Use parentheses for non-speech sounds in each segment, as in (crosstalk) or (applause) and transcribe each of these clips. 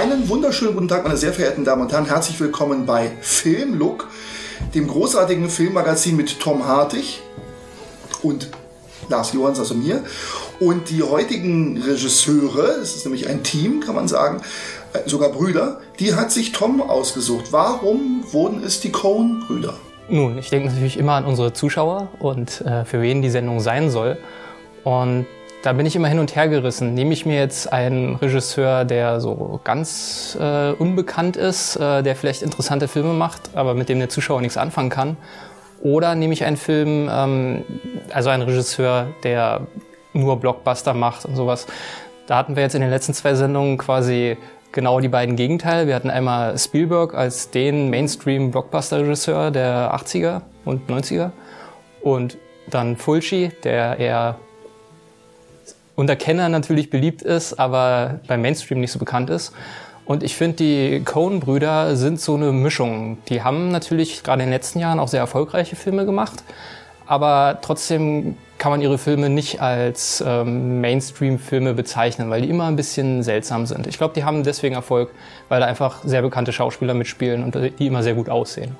Einen wunderschönen guten Tag, meine sehr verehrten Damen und Herren. Herzlich willkommen bei Filmlook, dem großartigen Filmmagazin mit Tom Hartig und Lars Johans, also mir. Und die heutigen Regisseure, es ist nämlich ein Team, kann man sagen, äh, sogar Brüder, die hat sich Tom ausgesucht. Warum wurden es die Coen-Brüder? Nun, ich denke natürlich immer an unsere Zuschauer und äh, für wen die Sendung sein soll. Und da bin ich immer hin und her gerissen. Nehme ich mir jetzt einen Regisseur, der so ganz äh, unbekannt ist, äh, der vielleicht interessante Filme macht, aber mit dem der Zuschauer nichts anfangen kann? Oder nehme ich einen Film, ähm, also einen Regisseur, der nur Blockbuster macht und sowas? Da hatten wir jetzt in den letzten zwei Sendungen quasi genau die beiden Gegenteile. Wir hatten einmal Spielberg als den Mainstream-Blockbuster-Regisseur der 80er und 90er und dann Fulci, der eher unter Kennern natürlich beliebt ist, aber beim Mainstream nicht so bekannt ist. Und ich finde, die Coen-Brüder sind so eine Mischung. Die haben natürlich gerade in den letzten Jahren auch sehr erfolgreiche Filme gemacht, aber trotzdem kann man ihre Filme nicht als ähm, Mainstream-Filme bezeichnen, weil die immer ein bisschen seltsam sind. Ich glaube, die haben deswegen Erfolg, weil da einfach sehr bekannte Schauspieler mitspielen und die immer sehr gut aussehen.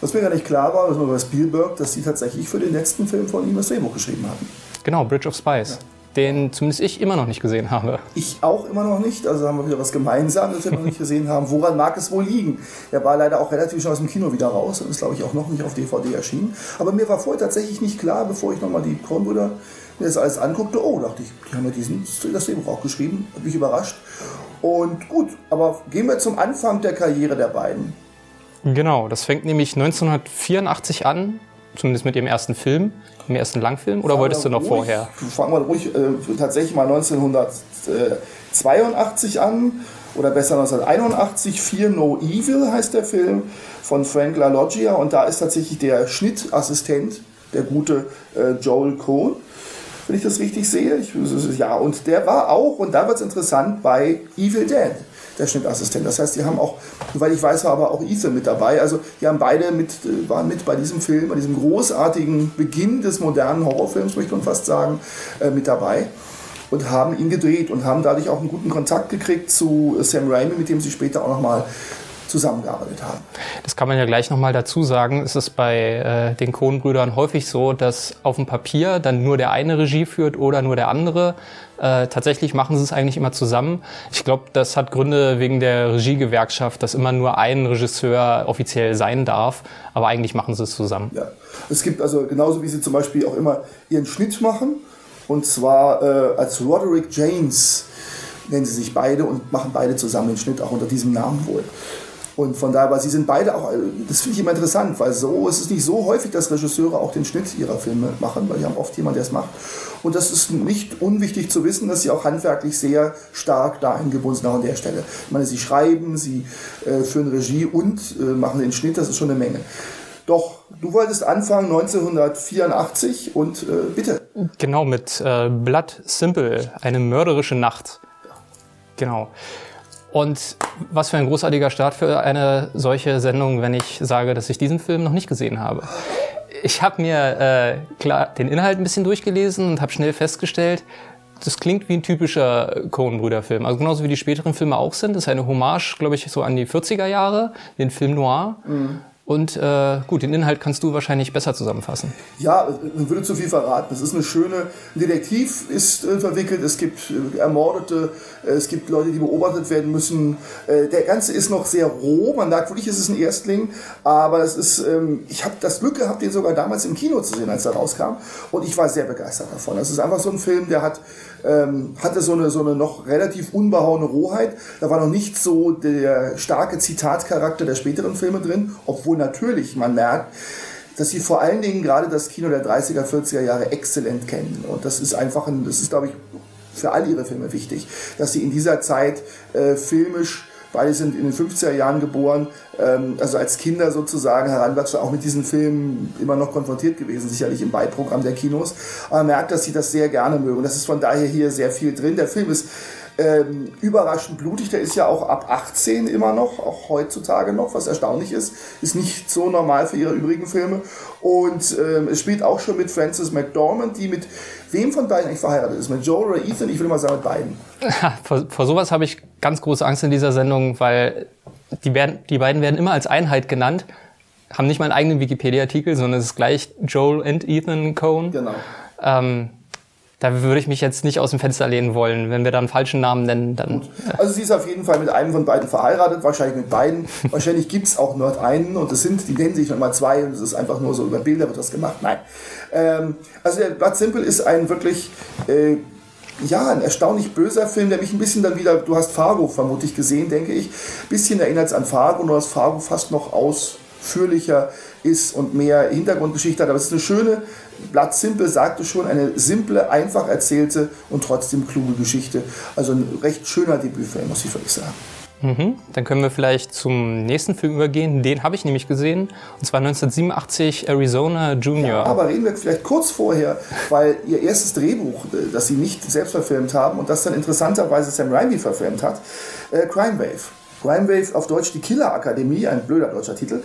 Was mir gar nicht klar war, war bei Spielberg, dass sie tatsächlich für den letzten Film von ihm das Drehbuch geschrieben hatten. Genau, Bridge of Spies. Ja den zumindest ich immer noch nicht gesehen habe. Ich auch immer noch nicht. Also haben wir wieder was gemeinsam, das wir noch nicht gesehen haben. Woran mag es wohl liegen? Er war leider auch relativ schnell aus dem Kino wieder raus und ist, glaube ich, auch noch nicht auf DVD erschienen. Aber mir war vorher tatsächlich nicht klar, bevor ich nochmal die Kornbrüder mir das alles anguckte, oh, dachte ich, die haben ja diesen, das Drehbuch auch geschrieben, hat mich überrascht. Und gut, aber gehen wir zum Anfang der Karriere der beiden. Genau, das fängt nämlich 1984 an, zumindest mit ihrem ersten Film, im ersten Langfilm, oder wolltest du noch ruhig, vorher? Fangen wir ruhig äh, tatsächlich mal 1982 an, oder besser 1981, Fear No Evil heißt der Film von Frank LaLoggia und da ist tatsächlich der Schnittassistent, der gute äh, Joel Cohn wenn ich das richtig sehe. Ich, ja, und der war auch, und da wird es interessant, bei Evil Dead der Schnittassistent. Das heißt, die haben auch, soweit ich weiß, war aber auch Ethan mit dabei. Also die haben beide mit, äh, waren mit bei diesem Film, bei diesem großartigen Beginn des modernen Horrorfilms, möchte man fast sagen, äh, mit dabei und haben ihn gedreht und haben dadurch auch einen guten Kontakt gekriegt zu Sam Raimi, mit dem sie später auch nochmal zusammengearbeitet haben. Das kann man ja gleich nochmal dazu sagen. Es ist bei äh, den Coen-Brüdern häufig so, dass auf dem Papier dann nur der eine Regie führt oder nur der andere. Äh, tatsächlich machen sie es eigentlich immer zusammen. Ich glaube, das hat Gründe wegen der Regiegewerkschaft, dass immer nur ein Regisseur offiziell sein darf, aber eigentlich machen sie es zusammen. Ja. Es gibt also genauso wie sie zum Beispiel auch immer ihren Schnitt machen, und zwar äh, als Roderick James nennen sie sich beide und machen beide zusammen den Schnitt, auch unter diesem Namen wohl. Und von daher, weil sie sind beide auch, das finde ich immer interessant, weil so es ist nicht so häufig, dass Regisseure auch den Schnitt ihrer Filme machen, weil die haben oft jemanden, der es macht. Und das ist nicht unwichtig zu wissen, dass sie auch handwerklich sehr stark da eingebunden sind, auch an der Stelle. Ich meine, sie schreiben, sie äh, führen Regie und äh, machen den Schnitt, das ist schon eine Menge. Doch, du wolltest anfangen 1984 und äh, bitte. Genau, mit äh, Blood Simple, eine mörderische Nacht. Genau. Und was für ein großartiger Start für eine solche Sendung, wenn ich sage, dass ich diesen Film noch nicht gesehen habe. Ich habe mir äh, klar den Inhalt ein bisschen durchgelesen und habe schnell festgestellt, das klingt wie ein typischer Coen-Brüder-Film. Also genauso wie die späteren Filme auch sind. Das ist eine Hommage, glaube ich, so an die 40er Jahre, den Film Noir. Mhm. Und äh, gut, den Inhalt kannst du wahrscheinlich besser zusammenfassen. Ja, man würde zu viel verraten. Es ist eine schöne, ein Detektiv ist äh, verwickelt, es gibt äh, Ermordete, es gibt Leute, die beobachtet werden müssen. Äh, der Ganze ist noch sehr roh, man merkt wirklich, es ist ein Erstling, aber es ist, ähm, ich habe das Glück gehabt, den sogar damals im Kino zu sehen, als er rauskam und ich war sehr begeistert davon. Das ist einfach so ein Film, der hat ähm, hatte so eine, so eine noch relativ unbehauene Rohheit. Da war noch nicht so der starke Zitatcharakter der späteren Filme drin, obwohl natürlich man merkt, dass sie vor allen Dingen gerade das Kino der 30er, 40er Jahre exzellent kennen. Und das ist einfach ein, das ist, glaube ich, für all ihre Filme wichtig, dass sie in dieser Zeit äh, filmisch Beide sind in den 50er Jahren geboren, ähm, also als Kinder sozusagen heranwachsen, auch mit diesen Filmen immer noch konfrontiert gewesen, sicherlich im Beiprogramm der Kinos. Aber man merkt, dass sie das sehr gerne mögen. Das ist von daher hier sehr viel drin. Der Film ist ähm, überraschend blutig. Der ist ja auch ab 18 immer noch, auch heutzutage noch, was erstaunlich ist. Ist nicht so normal für ihre übrigen Filme. Und ähm, es spielt auch schon mit Frances McDormand, die mit wem von beiden eigentlich verheiratet ist? Mit Joel oder Ethan? Ich will mal sagen mit beiden. (laughs) vor, vor sowas habe ich ganz große Angst in dieser Sendung, weil die, werden, die beiden werden immer als Einheit genannt, haben nicht mal einen eigenen Wikipedia-Artikel, sondern es ist gleich Joel und Ethan Cohn. Genau. Ähm, da würde ich mich jetzt nicht aus dem Fenster lehnen wollen. Wenn wir da einen falschen Namen nennen, dann. Also sie ist auf jeden Fall mit einem von beiden verheiratet, wahrscheinlich mit beiden. (laughs) wahrscheinlich gibt es auch nur einen und es sind, die nennen sich nochmal zwei und es ist einfach nur so über Bilder wird das gemacht. Nein. Ähm, also der Blood Simple ist ein wirklich äh, ja, ein erstaunlich böser Film, der mich ein bisschen dann wieder, du hast Fargo vermutlich gesehen, denke ich, ein bisschen erinnert es an Fargo, nur dass Fargo fast noch ausführlicher ist und mehr Hintergrundgeschichte hat. Aber es ist eine schöne, Blatt Simple sagte schon, eine simple, einfach erzählte und trotzdem kluge Geschichte. Also ein recht schöner Debütfilm, muss ich wirklich sagen. Mhm. Dann können wir vielleicht zum nächsten Film übergehen. Den habe ich nämlich gesehen. Und zwar 1987 Arizona Junior. Ja, aber reden wir vielleicht kurz vorher, weil ihr erstes Drehbuch, äh, das sie nicht selbst verfilmt haben und das dann interessanterweise Sam Raimi verfilmt hat, äh, Crime Wave. Crime Wave auf Deutsch die Killer Akademie, ein blöder deutscher Titel.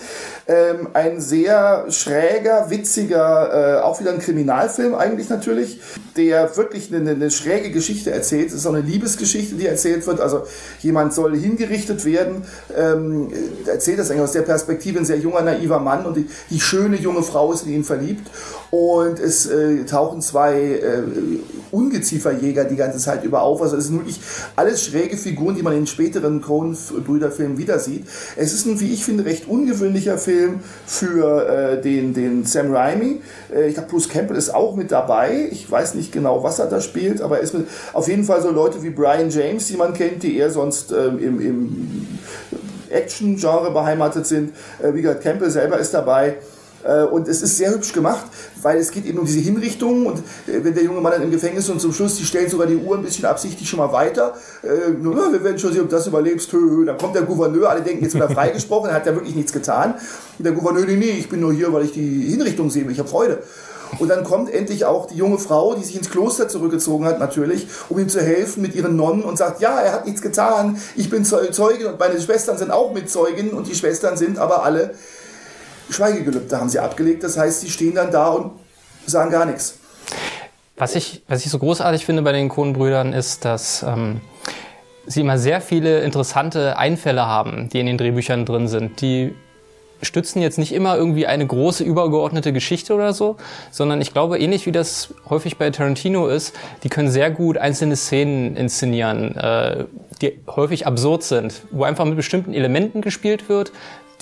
Ähm, ein sehr schräger, witziger, äh, auch wieder ein Kriminalfilm eigentlich natürlich, der wirklich eine, eine, schräge Geschichte erzählt. Es ist auch eine Liebesgeschichte, die erzählt wird. Also jemand soll hingerichtet werden, ähm, erzählt das eigentlich aus der Perspektive ein sehr junger, naiver Mann und die, die schöne junge Frau ist in ihn verliebt. Und es äh, tauchen zwei äh, Ungezieferjäger die ganze Zeit über auf. Also es sind wirklich alles schräge Figuren, die man in späteren Coen-Brüder-Filmen wieder sieht. Es ist ein, wie ich finde, recht ungewöhnlicher Film für äh, den, den Sam Raimi. Äh, ich glaube, Bruce Campbell ist auch mit dabei. Ich weiß nicht genau, was er da spielt, aber er ist mit, auf jeden Fall so Leute wie Brian James, die man kennt, die eher sonst ähm, im, im Action-Genre beheimatet sind. Äh, wie gesagt, Campbell selber ist dabei. Äh, und es ist sehr hübsch gemacht, weil es geht eben um diese Hinrichtung und äh, wenn der junge Mann dann im Gefängnis ist und zum Schluss, die stellen sogar die Uhr ein bisschen absichtlich schon mal weiter. Äh, wir werden schon sehen, ob das überlebst. Dann kommt der Gouverneur, alle denken, jetzt wird er (laughs) freigesprochen, er hat ja wirklich nichts getan. Und der Gouverneur, nee, nee, ich bin nur hier, weil ich die Hinrichtung sehe, ich habe Freude. Und dann kommt endlich auch die junge Frau, die sich ins Kloster zurückgezogen hat, natürlich, um ihm zu helfen mit ihren Nonnen und sagt, ja, er hat nichts getan, ich bin Zeugin und meine Schwestern sind auch mit Zeugen und die Schwestern sind aber alle Schweigegelübde haben sie abgelegt. Das heißt, sie stehen dann da und sagen gar nichts. Was ich, was ich so großartig finde bei den Kohnbrüdern ist, dass ähm, sie immer sehr viele interessante Einfälle haben, die in den Drehbüchern drin sind. Die stützen jetzt nicht immer irgendwie eine große übergeordnete Geschichte oder so, sondern ich glaube, ähnlich wie das häufig bei Tarantino ist, die können sehr gut einzelne Szenen inszenieren, äh, die häufig absurd sind, wo einfach mit bestimmten Elementen gespielt wird,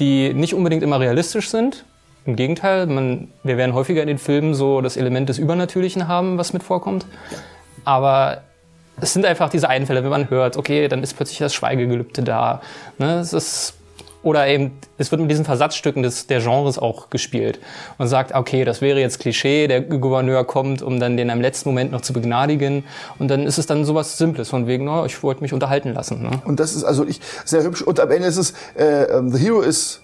die nicht unbedingt immer realistisch sind. Im Gegenteil, man, wir werden häufiger in den Filmen so das Element des Übernatürlichen haben, was mit vorkommt. Aber es sind einfach diese Einfälle, wenn man hört, okay, dann ist plötzlich das Schweigegelübde da. Ne, es ist, oder eben, es wird mit diesen Versatzstücken des, der Genres auch gespielt. Man sagt, okay, das wäre jetzt Klischee, der Gouverneur kommt, um dann den am letzten Moment noch zu begnadigen. Und dann ist es dann sowas Simples, von wegen, oh, ich wollte mich unterhalten lassen. Ne? Und das ist also ich, sehr hübsch. Und am Ende ist es, äh, ähm, The Hero is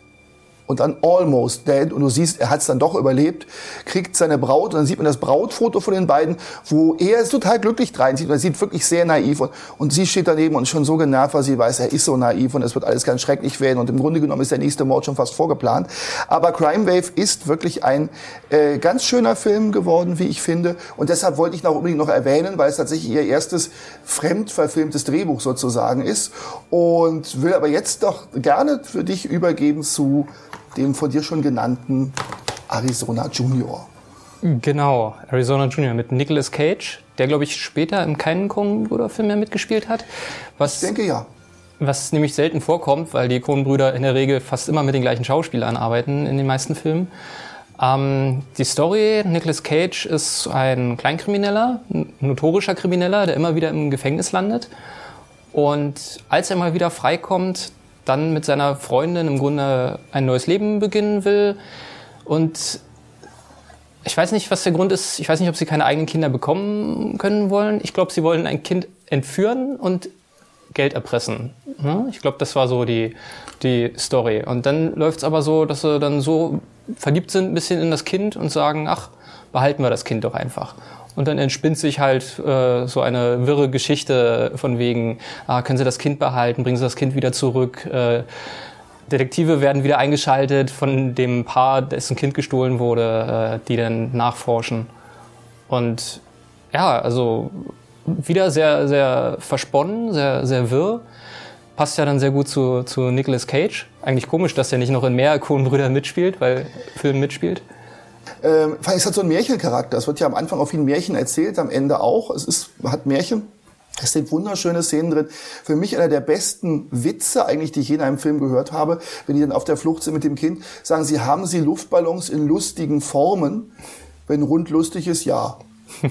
und dann almost dead und du siehst, er hat es dann doch überlebt, kriegt seine Braut und dann sieht man das Brautfoto von den beiden, wo er ist total glücklich drein sieht. Man sieht wirklich sehr naiv und, und sie steht daneben und ist schon so genervt, weil sie weiß, er ist so naiv und es wird alles ganz schrecklich werden und im Grunde genommen ist der nächste Mord schon fast vorgeplant. Aber Crime Wave ist wirklich ein äh, ganz schöner Film geworden, wie ich finde und deshalb wollte ich noch unbedingt noch erwähnen, weil es tatsächlich ihr erstes fremd verfilmtes Drehbuch sozusagen ist und will aber jetzt doch gerne für dich übergeben zu dem von dir schon genannten Arizona Junior. Genau, Arizona Junior mit Nicolas Cage, der glaube ich später im keinen Coen-Brüder-Film mehr mitgespielt hat. Was, ich denke ja. Was nämlich selten vorkommt, weil die Coen-Brüder in der Regel fast immer mit den gleichen Schauspielern arbeiten in den meisten Filmen. Ähm, die Story, Nicolas Cage ist ein Kleinkrimineller, ein notorischer Krimineller, der immer wieder im Gefängnis landet. Und als er mal wieder freikommt, dann mit seiner Freundin im Grunde ein neues Leben beginnen will. Und ich weiß nicht, was der Grund ist. Ich weiß nicht, ob sie keine eigenen Kinder bekommen können wollen. Ich glaube, sie wollen ein Kind entführen und Geld erpressen. Hm? Ich glaube, das war so die, die Story. Und dann läuft es aber so, dass sie dann so verliebt sind ein bisschen in das Kind und sagen, ach, behalten wir das Kind doch einfach. Und dann entspinnt sich halt äh, so eine wirre Geschichte von wegen, ah, können Sie das Kind behalten, bringen Sie das Kind wieder zurück. Äh, Detektive werden wieder eingeschaltet von dem Paar, dessen Kind gestohlen wurde, äh, die dann nachforschen. Und ja, also wieder sehr, sehr versponnen, sehr, sehr wirr. passt ja dann sehr gut zu, zu Nicolas Cage. Eigentlich komisch, dass er nicht noch in mehr Coen-Brüdern mitspielt, weil Film mitspielt. Ähm, es hat so einen Märchencharakter. Es wird ja am Anfang auch viel Märchen erzählt, am Ende auch. Es ist, hat Märchen. Es sind wunderschöne Szenen drin. Für mich einer der besten Witze eigentlich, die ich je in einem Film gehört habe, wenn die dann auf der Flucht sind mit dem Kind, sagen sie, haben sie Luftballons in lustigen Formen? Wenn rund lustig ist, ja.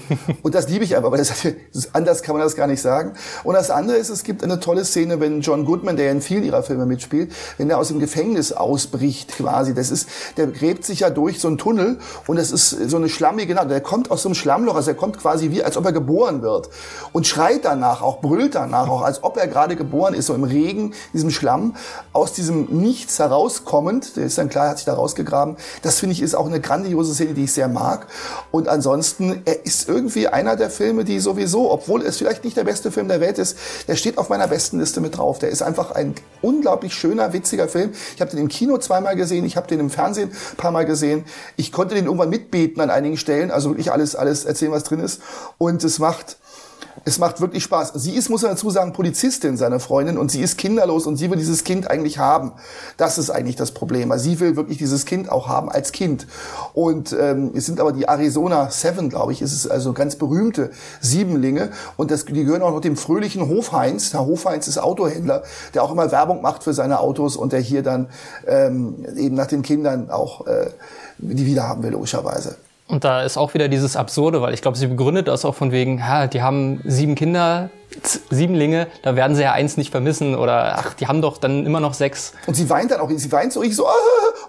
(laughs) Und das liebe ich einfach, weil das, (laughs) anders kann man das gar nicht sagen. Und das andere ist, es gibt eine tolle Szene, wenn John Goodman, der in vielen ihrer Filme mitspielt, wenn er aus dem Gefängnis ausbricht quasi. Das ist, der gräbt sich ja durch so einen Tunnel und das ist so eine schlammige, genau, der kommt aus so einem Schlammloch, also er kommt quasi wie, als ob er geboren wird und schreit danach, auch brüllt danach, auch als ob er gerade geboren ist, so im Regen, diesem Schlamm, aus diesem Nichts herauskommend, der ist dann klar, hat sich da rausgegraben. Das finde ich ist auch eine grandiose Szene, die ich sehr mag. Und ansonsten, er ist irgendwie einer der Filme, die sowieso, obwohl es vielleicht nicht der beste Film der Welt ist, der steht auf meiner besten Liste mit drauf. Der ist einfach ein unglaublich schöner, witziger Film. Ich habe den im Kino zweimal gesehen, ich habe den im Fernsehen ein paar Mal gesehen. Ich konnte den irgendwann mitbeten an einigen Stellen, also wirklich alles, alles erzählen, was drin ist. Und es macht es macht wirklich Spaß. Sie ist, muss man dazu sagen, Polizistin, seine Freundin, und sie ist kinderlos und sie will dieses Kind eigentlich haben. Das ist eigentlich das Problem. Also sie will wirklich dieses Kind auch haben als Kind. Und ähm, es sind aber die Arizona Seven, glaube ich, ist es also ganz berühmte Siebenlinge. Und das, die gehören auch noch dem fröhlichen Hofheinz. Herr Hofheinz ist Autohändler, der auch immer Werbung macht für seine Autos und der hier dann ähm, eben nach den Kindern auch äh, die wiederhaben will, logischerweise. Und da ist auch wieder dieses Absurde, weil ich glaube, sie begründet das auch von wegen, ha, die haben sieben Kinder, Siebenlinge, da werden sie ja eins nicht vermissen oder ach, die haben doch dann immer noch sechs. Und sie weint dann auch, sie weint so richtig so ah,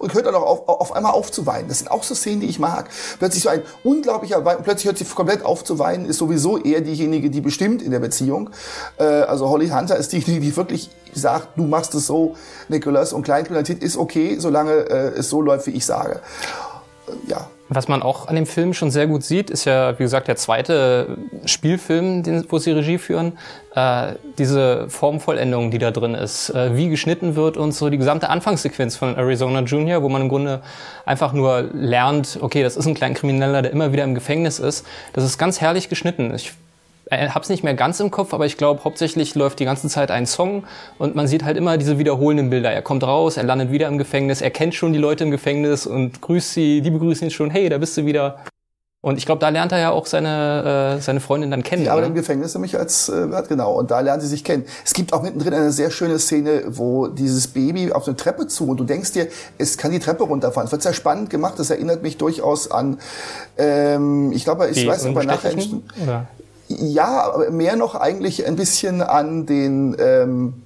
und hört dann auch auf, auf einmal auf zu weinen. Das sind auch so Szenen, die ich mag. Plötzlich so ein unglaublicher Wein, plötzlich hört sie komplett auf zu weinen, ist sowieso eher diejenige, die bestimmt in der Beziehung. Äh, also Holly Hunter ist diejenige, die wirklich sagt, du machst es so, Nicholas, und Kleinkriminalität ist okay, solange äh, es so läuft, wie ich sage. Äh, ja. Was man auch an dem Film schon sehr gut sieht, ist ja, wie gesagt, der zweite Spielfilm, den, wo sie Regie führen. Äh, diese Formvollendung, die da drin ist, äh, wie geschnitten wird und so die gesamte Anfangssequenz von Arizona Junior, wo man im Grunde einfach nur lernt, okay, das ist ein kleiner Krimineller, der immer wieder im Gefängnis ist. Das ist ganz herrlich geschnitten. Ich hab's nicht mehr ganz im Kopf, aber ich glaube, hauptsächlich läuft die ganze Zeit ein Song und man sieht halt immer diese wiederholenden Bilder. Er kommt raus, er landet wieder im Gefängnis, er kennt schon die Leute im Gefängnis und grüßt sie, die begrüßen ihn schon, hey, da bist du wieder. Und ich glaube, da lernt er ja auch seine, äh, seine Freundin dann kennen. Ja, aber im Gefängnis nämlich als, äh, genau, und da lernen sie sich kennen. Es gibt auch mittendrin eine sehr schöne Szene, wo dieses Baby auf eine Treppe zu und du denkst dir, es kann die Treppe runterfahren. Es wird sehr spannend gemacht, das erinnert mich durchaus an, ähm, ich glaube, ich weiß nicht, ob er nachher... Oder? Ja, aber mehr noch eigentlich ein bisschen an den, ähm,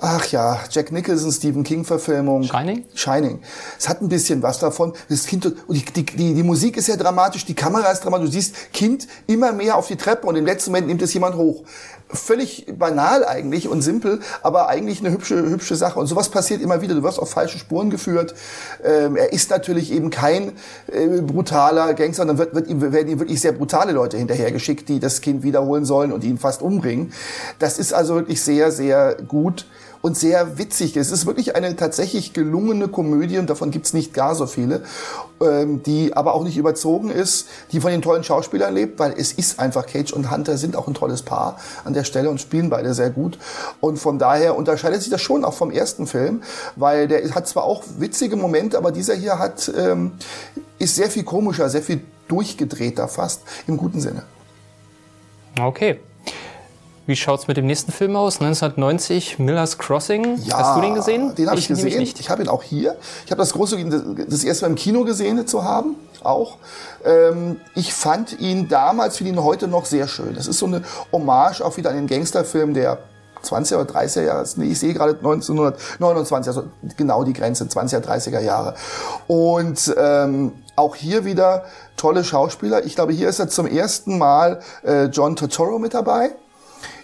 ach ja, Jack Nicholson, Stephen King-Verfilmung. Shining? Shining. Es hat ein bisschen was davon. Das Kind, und die, die, die, die Musik ist ja dramatisch, die Kamera ist dramatisch. Du siehst Kind immer mehr auf die Treppe und im letzten Moment nimmt es jemand hoch völlig banal eigentlich und simpel, aber eigentlich eine hübsche, hübsche Sache. Und sowas passiert immer wieder. Du wirst auf falsche Spuren geführt. Ähm, er ist natürlich eben kein äh, brutaler Gangster, dann wird, wird ihm, werden ihm wirklich sehr brutale Leute hinterhergeschickt, die das Kind wiederholen sollen und ihn fast umbringen. Das ist also wirklich sehr, sehr gut und sehr witzig. Es ist wirklich eine tatsächlich gelungene Komödie und davon gibt's nicht gar so viele, ähm, die aber auch nicht überzogen ist, die von den tollen Schauspielern lebt, weil es ist einfach Cage und Hunter sind auch ein tolles Paar an der Stelle und spielen beide sehr gut. Und von daher unterscheidet sich das schon auch vom ersten Film, weil der hat zwar auch witzige Momente, aber dieser hier hat, ähm, ist sehr viel komischer, sehr viel durchgedrehter fast, im guten Sinne. Okay. Wie schaut's mit dem nächsten Film aus? 1990, Miller's Crossing. Ja, Hast du den gesehen? Den habe ich, ich gesehen. Ich habe ihn auch hier. Ich habe das große, das erste Mal im Kino gesehen zu haben, auch. Ähm, ich fand ihn damals, finde ihn heute noch sehr schön. Das ist so eine Hommage auch wieder an den Gangsterfilm der 20er oder 30er Jahre, nee, ich sehe gerade 1929, also genau die Grenze, 20er, 30er Jahre. Und ähm, auch hier wieder tolle Schauspieler. Ich glaube, hier ist er zum ersten Mal äh, John Totoro mit dabei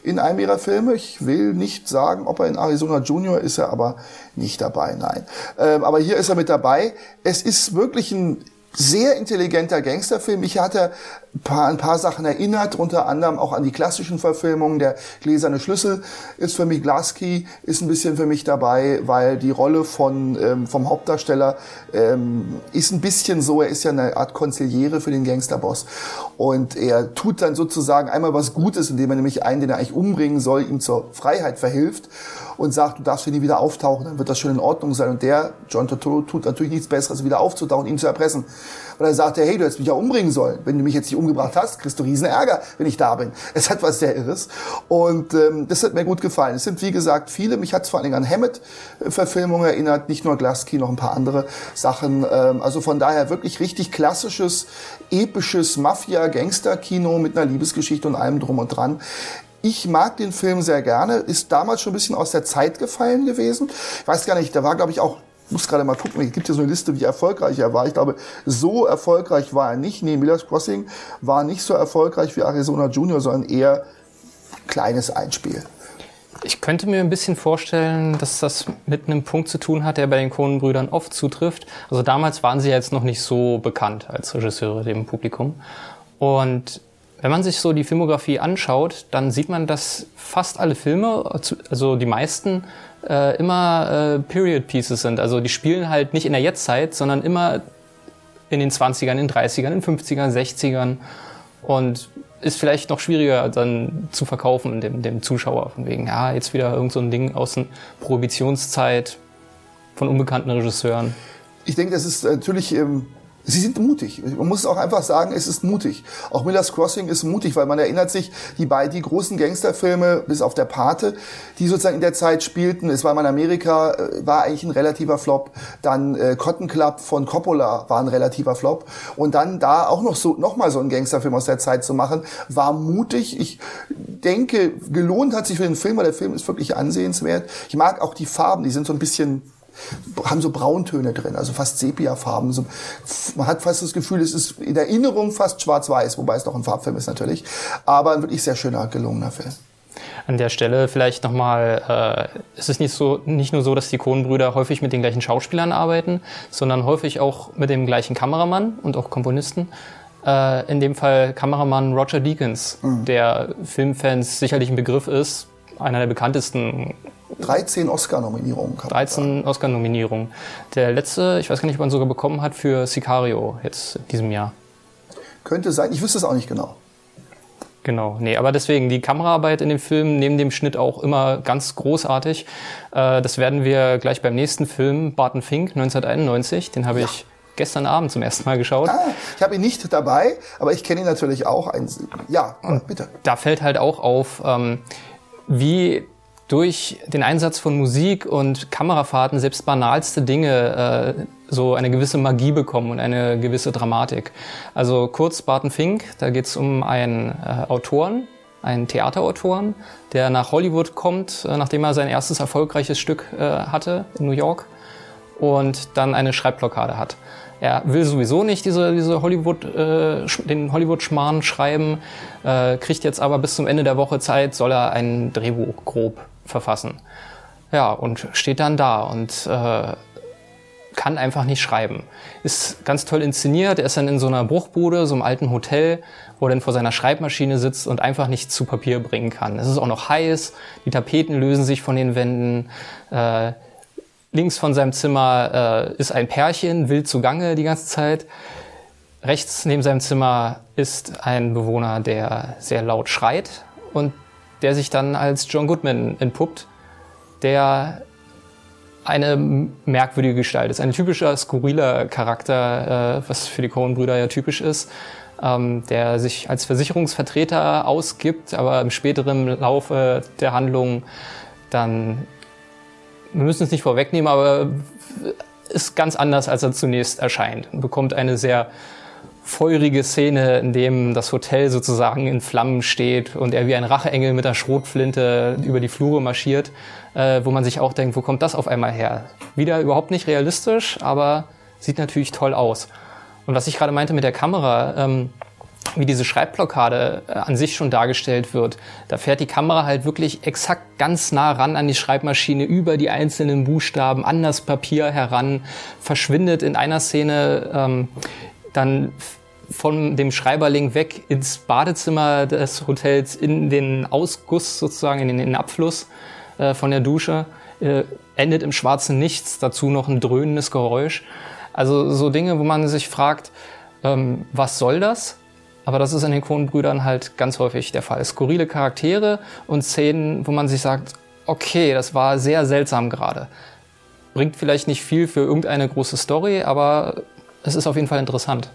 in einem ihrer Filme. Ich will nicht sagen, ob er in Arizona Junior ist, er aber nicht dabei, nein. Ähm, aber hier ist er mit dabei. Es ist wirklich ein sehr intelligenter Gangsterfilm. Mich hat er ein paar, ein paar Sachen erinnert, unter anderem auch an die klassischen Verfilmungen. Der gläserne Schlüssel ist für mich, Glaskey ist ein bisschen für mich dabei, weil die Rolle von, ähm, vom Hauptdarsteller ähm, ist ein bisschen so, er ist ja eine Art Konziliere für den Gangsterboss. Und er tut dann sozusagen einmal was Gutes, indem er nämlich einen, den er eigentlich umbringen soll, ihm zur Freiheit verhilft. Und sagt, du darfst hier nie wieder auftauchen, dann wird das schon in Ordnung sein. Und der, John Turturro, tut natürlich nichts Besseres, wieder aufzutauchen, ihn zu erpressen. Weil er sagt, hey, du hättest mich ja umbringen sollen. Wenn du mich jetzt nicht umgebracht hast, kriegst du riesen Ärger, wenn ich da bin. (laughs) Es hat was sehr Irres. Und ähm, das hat mir gut gefallen. Es sind, wie gesagt, viele, mich hat es vor allen Dingen an Hammett-Verfilmungen erinnert, nicht nur Glasky, noch ein paar andere Sachen. Ähm, also von daher wirklich richtig klassisches, episches Mafia-Gangster-Kino mit einer Liebesgeschichte und allem drum und dran. Ich mag den Film sehr gerne, ist damals schon ein bisschen aus der Zeit gefallen gewesen. Ich weiß gar nicht, da war, glaube ich, auch muss gerade mal gucken, es gibt hier so eine Liste, wie erfolgreich er war. Ich glaube, so erfolgreich war er nicht. Nee, Miller's Crossing war nicht so erfolgreich wie Arizona Junior, sondern eher kleines Einspiel. Ich könnte mir ein bisschen vorstellen, dass das mit einem Punkt zu tun hat, der bei den Coen-Brüdern oft zutrifft. Also damals waren sie jetzt noch nicht so bekannt als Regisseure dem Publikum. Und wenn man sich so die Filmografie anschaut, dann sieht man, dass fast alle Filme, also die meisten, äh, immer äh, Period Pieces sind. Also die spielen halt nicht in der Jetztzeit, sondern immer in den 20ern, in den 30ern, in den 50ern, 60ern. Und ist vielleicht noch schwieriger dann zu verkaufen dem, dem Zuschauer. Von wegen, ja, jetzt wieder irgend so ein Ding aus der Prohibitionszeit von unbekannten Regisseuren. Ich denke, das ist natürlich ähm, Sie sind mutig. Man muss auch einfach sagen, es ist mutig. Auch Miller's Crossing ist mutig, weil man erinnert sich, die beiden die großen Gangsterfilme, bis auf der Pate, die sozusagen in der Zeit spielten, es war mal in Amerika, äh, war eigentlich ein relativer Flop. Dann äh, Cotton Club von Coppola war ein relativer Flop. Und dann da auch noch so, noch mal so einen Gangsterfilm aus der Zeit zu machen, war mutig. Ich denke, gelohnt hat sich für den Film, weil der Film ist wirklich ansehenswert. Ich mag auch die Farben, die sind so ein bisschen haben so Brauntöne drin, also fast Sepiafarben. So, man hat fast das Gefühl, es ist in Erinnerung fast schwarz-weiß, wobei es doch ein Farbfilm ist natürlich. Aber ein wirklich sehr schöner, gelungener Film. An der Stelle vielleicht nochmal, äh, es ist nicht, so, nicht nur so, dass die Kohnbrüder häufig mit den gleichen Schauspielern arbeiten, sondern häufig auch mit dem gleichen Kameramann und auch Komponisten. Äh, in dem Fall Kameramann Roger Deakins, mhm. der Filmfans sicherlich ein Begriff ist, einer der bekanntesten 13 Oscar-Nominierungen gehabt. 13 Oscar-Nominierungen. Der letzte, ich weiß gar nicht, ob man sogar bekommen hat für Sicario jetzt in diesem Jahr. Könnte sein, ich wüsste es auch nicht genau. Genau, nee, aber deswegen die Kameraarbeit in dem Film neben dem Schnitt auch immer ganz großartig. Äh, das werden wir gleich beim nächsten Film, Barton Fink 1991, den habe ja. ich gestern Abend zum ersten Mal geschaut. Ah, ich habe ihn nicht dabei, aber ich kenne ihn natürlich auch. Ein, ja, bitte. Da fällt halt auch auf, ähm, wie durch den Einsatz von Musik und Kamerafahrten selbst banalste Dinge äh, so eine gewisse Magie bekommen und eine gewisse Dramatik. Also kurz Barton Fink, da geht es um einen äh, Autoren, einen Theaterautoren, der nach Hollywood kommt, äh, nachdem er sein erstes erfolgreiches Stück äh, hatte in New York und dann eine Schreibblockade hat. Er will sowieso nicht diese, diese Hollywood, äh, den Hollywood-Schmarrn schreiben, äh, kriegt jetzt aber bis zum Ende der Woche Zeit, soll er ein Drehbuch grob verfassen. Ja, und steht dann da und äh, kann einfach nicht schreiben. Ist ganz toll inszeniert. Er ist dann in so einer Bruchbude, so einem alten Hotel, wo er dann vor seiner Schreibmaschine sitzt und einfach nichts zu Papier bringen kann. Es ist auch noch heiß, die Tapeten lösen sich von den Wänden. Äh, links von seinem Zimmer äh, ist ein Pärchen, wild zugange die ganze Zeit. Rechts neben seinem Zimmer ist ein Bewohner, der sehr laut schreit und der sich dann als John Goodman entpuppt, der eine merkwürdige Gestalt ist. Ein typischer, skurriler Charakter, äh, was für die Coen-Brüder ja typisch ist, ähm, der sich als Versicherungsvertreter ausgibt, aber im späteren Laufe der Handlung dann, wir müssen es nicht vorwegnehmen, aber ist ganz anders, als er zunächst erscheint und bekommt eine sehr feurige Szene, in dem das Hotel sozusagen in Flammen steht und er wie ein Racheengel mit der Schrotflinte über die Flure marschiert, äh, wo man sich auch denkt, wo kommt das auf einmal her? Wieder überhaupt nicht realistisch, aber sieht natürlich toll aus. Und was ich gerade meinte mit der Kamera, ähm, wie diese Schreibblockade äh, an sich schon dargestellt wird, da fährt die Kamera halt wirklich exakt ganz nah ran an die Schreibmaschine, über die einzelnen Buchstaben, an das Papier heran, verschwindet in einer Szene ähm, dann von dem Schreiberling weg ins Badezimmer des Hotels in den Ausguss sozusagen, in den, Abfluss äh, von der Dusche, äh, endet im schwarzen Nichts, dazu noch ein dröhnendes Geräusch. Also so Dinge, wo man sich fragt, ähm, was soll das? Aber das ist in den Kronenbrüdern halt ganz häufig der Fall. Skurrile Charaktere und Szenen, wo man sich sagt, okay, das war sehr seltsam gerade. Bringt vielleicht nicht viel für irgendeine große Story, aber es ist auf jeden Fall interessant.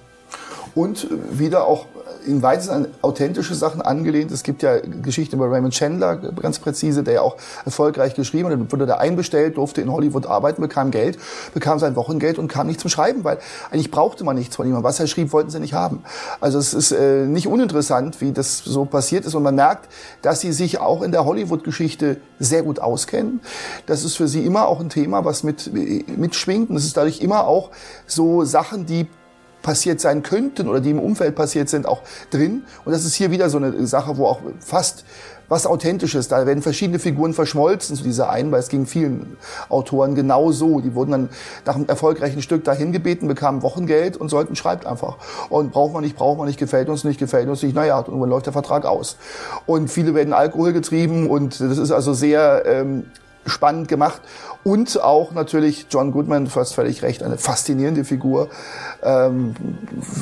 Und wieder auch in weitesten an authentische Sachen angelehnt. Es gibt ja Geschichten über Raymond Chandler, ganz präzise, der ja auch erfolgreich geschrieben hat. Wurde da einbestellt, durfte in Hollywood arbeiten, bekam Geld, bekam sein Wochengeld und kam nicht zum Schreiben, weil eigentlich brauchte man nichts von ihm. Was er schrieb, wollten sie nicht haben. Also es ist äh, nicht uninteressant, wie das so passiert ist. Und man merkt, dass sie sich auch in der Hollywood-Geschichte sehr gut auskennen. Das ist für sie immer auch ein Thema, was mit, mitschwingt. Und es ist dadurch immer auch so Sachen, die passiert sein könnten oder die im Umfeld passiert sind, auch drin. Und das ist hier wieder so eine Sache, wo auch fast was Authentisches, da werden verschiedene Figuren verschmolzen zu dieser einen, weil es ging vielen Autoren genau so. Die wurden dann nach einem erfolgreichen Stück dahin gebeten, bekamen Wochengeld und sollten schreibt einfach. Und braucht man nicht, braucht man nicht, gefällt uns nicht, gefällt uns nicht, naja, und dann läuft der Vertrag aus. Und viele werden Alkohol getrieben und das ist also sehr ähm, spannend gemacht. Und auch natürlich John Goodman, du hast völlig recht, eine faszinierende Figur. Ähm,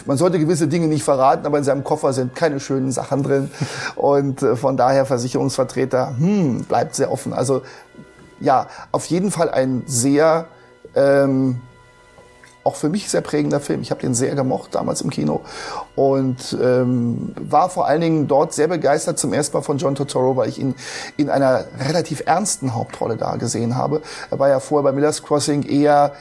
man sollte gewisse Dinge nicht verraten, aber in seinem Koffer sind keine schönen Sachen drin. Und äh, von daher Versicherungsvertreter, hm, bleibt sehr offen. Also ja, auf jeden Fall ein sehr ähm, auch für mich sehr prägender Film. Ich habe den sehr gemocht damals im Kino und ähm, war vor allen Dingen dort sehr begeistert zum ersten Mal von John Totoro, weil ich ihn in einer relativ ernsten Hauptrolle da gesehen habe. Er war ja vorher bei Miller's Crossing eher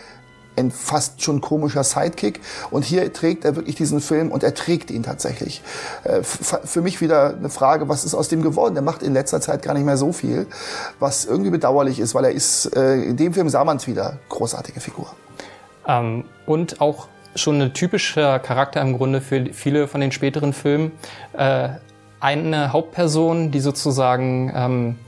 ein fast schon komischer Sidekick. Und hier trägt er wirklich diesen Film und er trägt ihn tatsächlich. Äh, für mich wieder eine Frage, was ist aus dem geworden? Der macht in letzter Zeit gar nicht mehr so viel, was irgendwie bedauerlich ist, weil er ist, äh, in dem Film sah man es wieder, großartige Figur. Ähm, und auch schon ein typischer Charakter im Grunde für viele von den späteren Filmen. Äh, eine Hauptperson, die sozusagen ähm,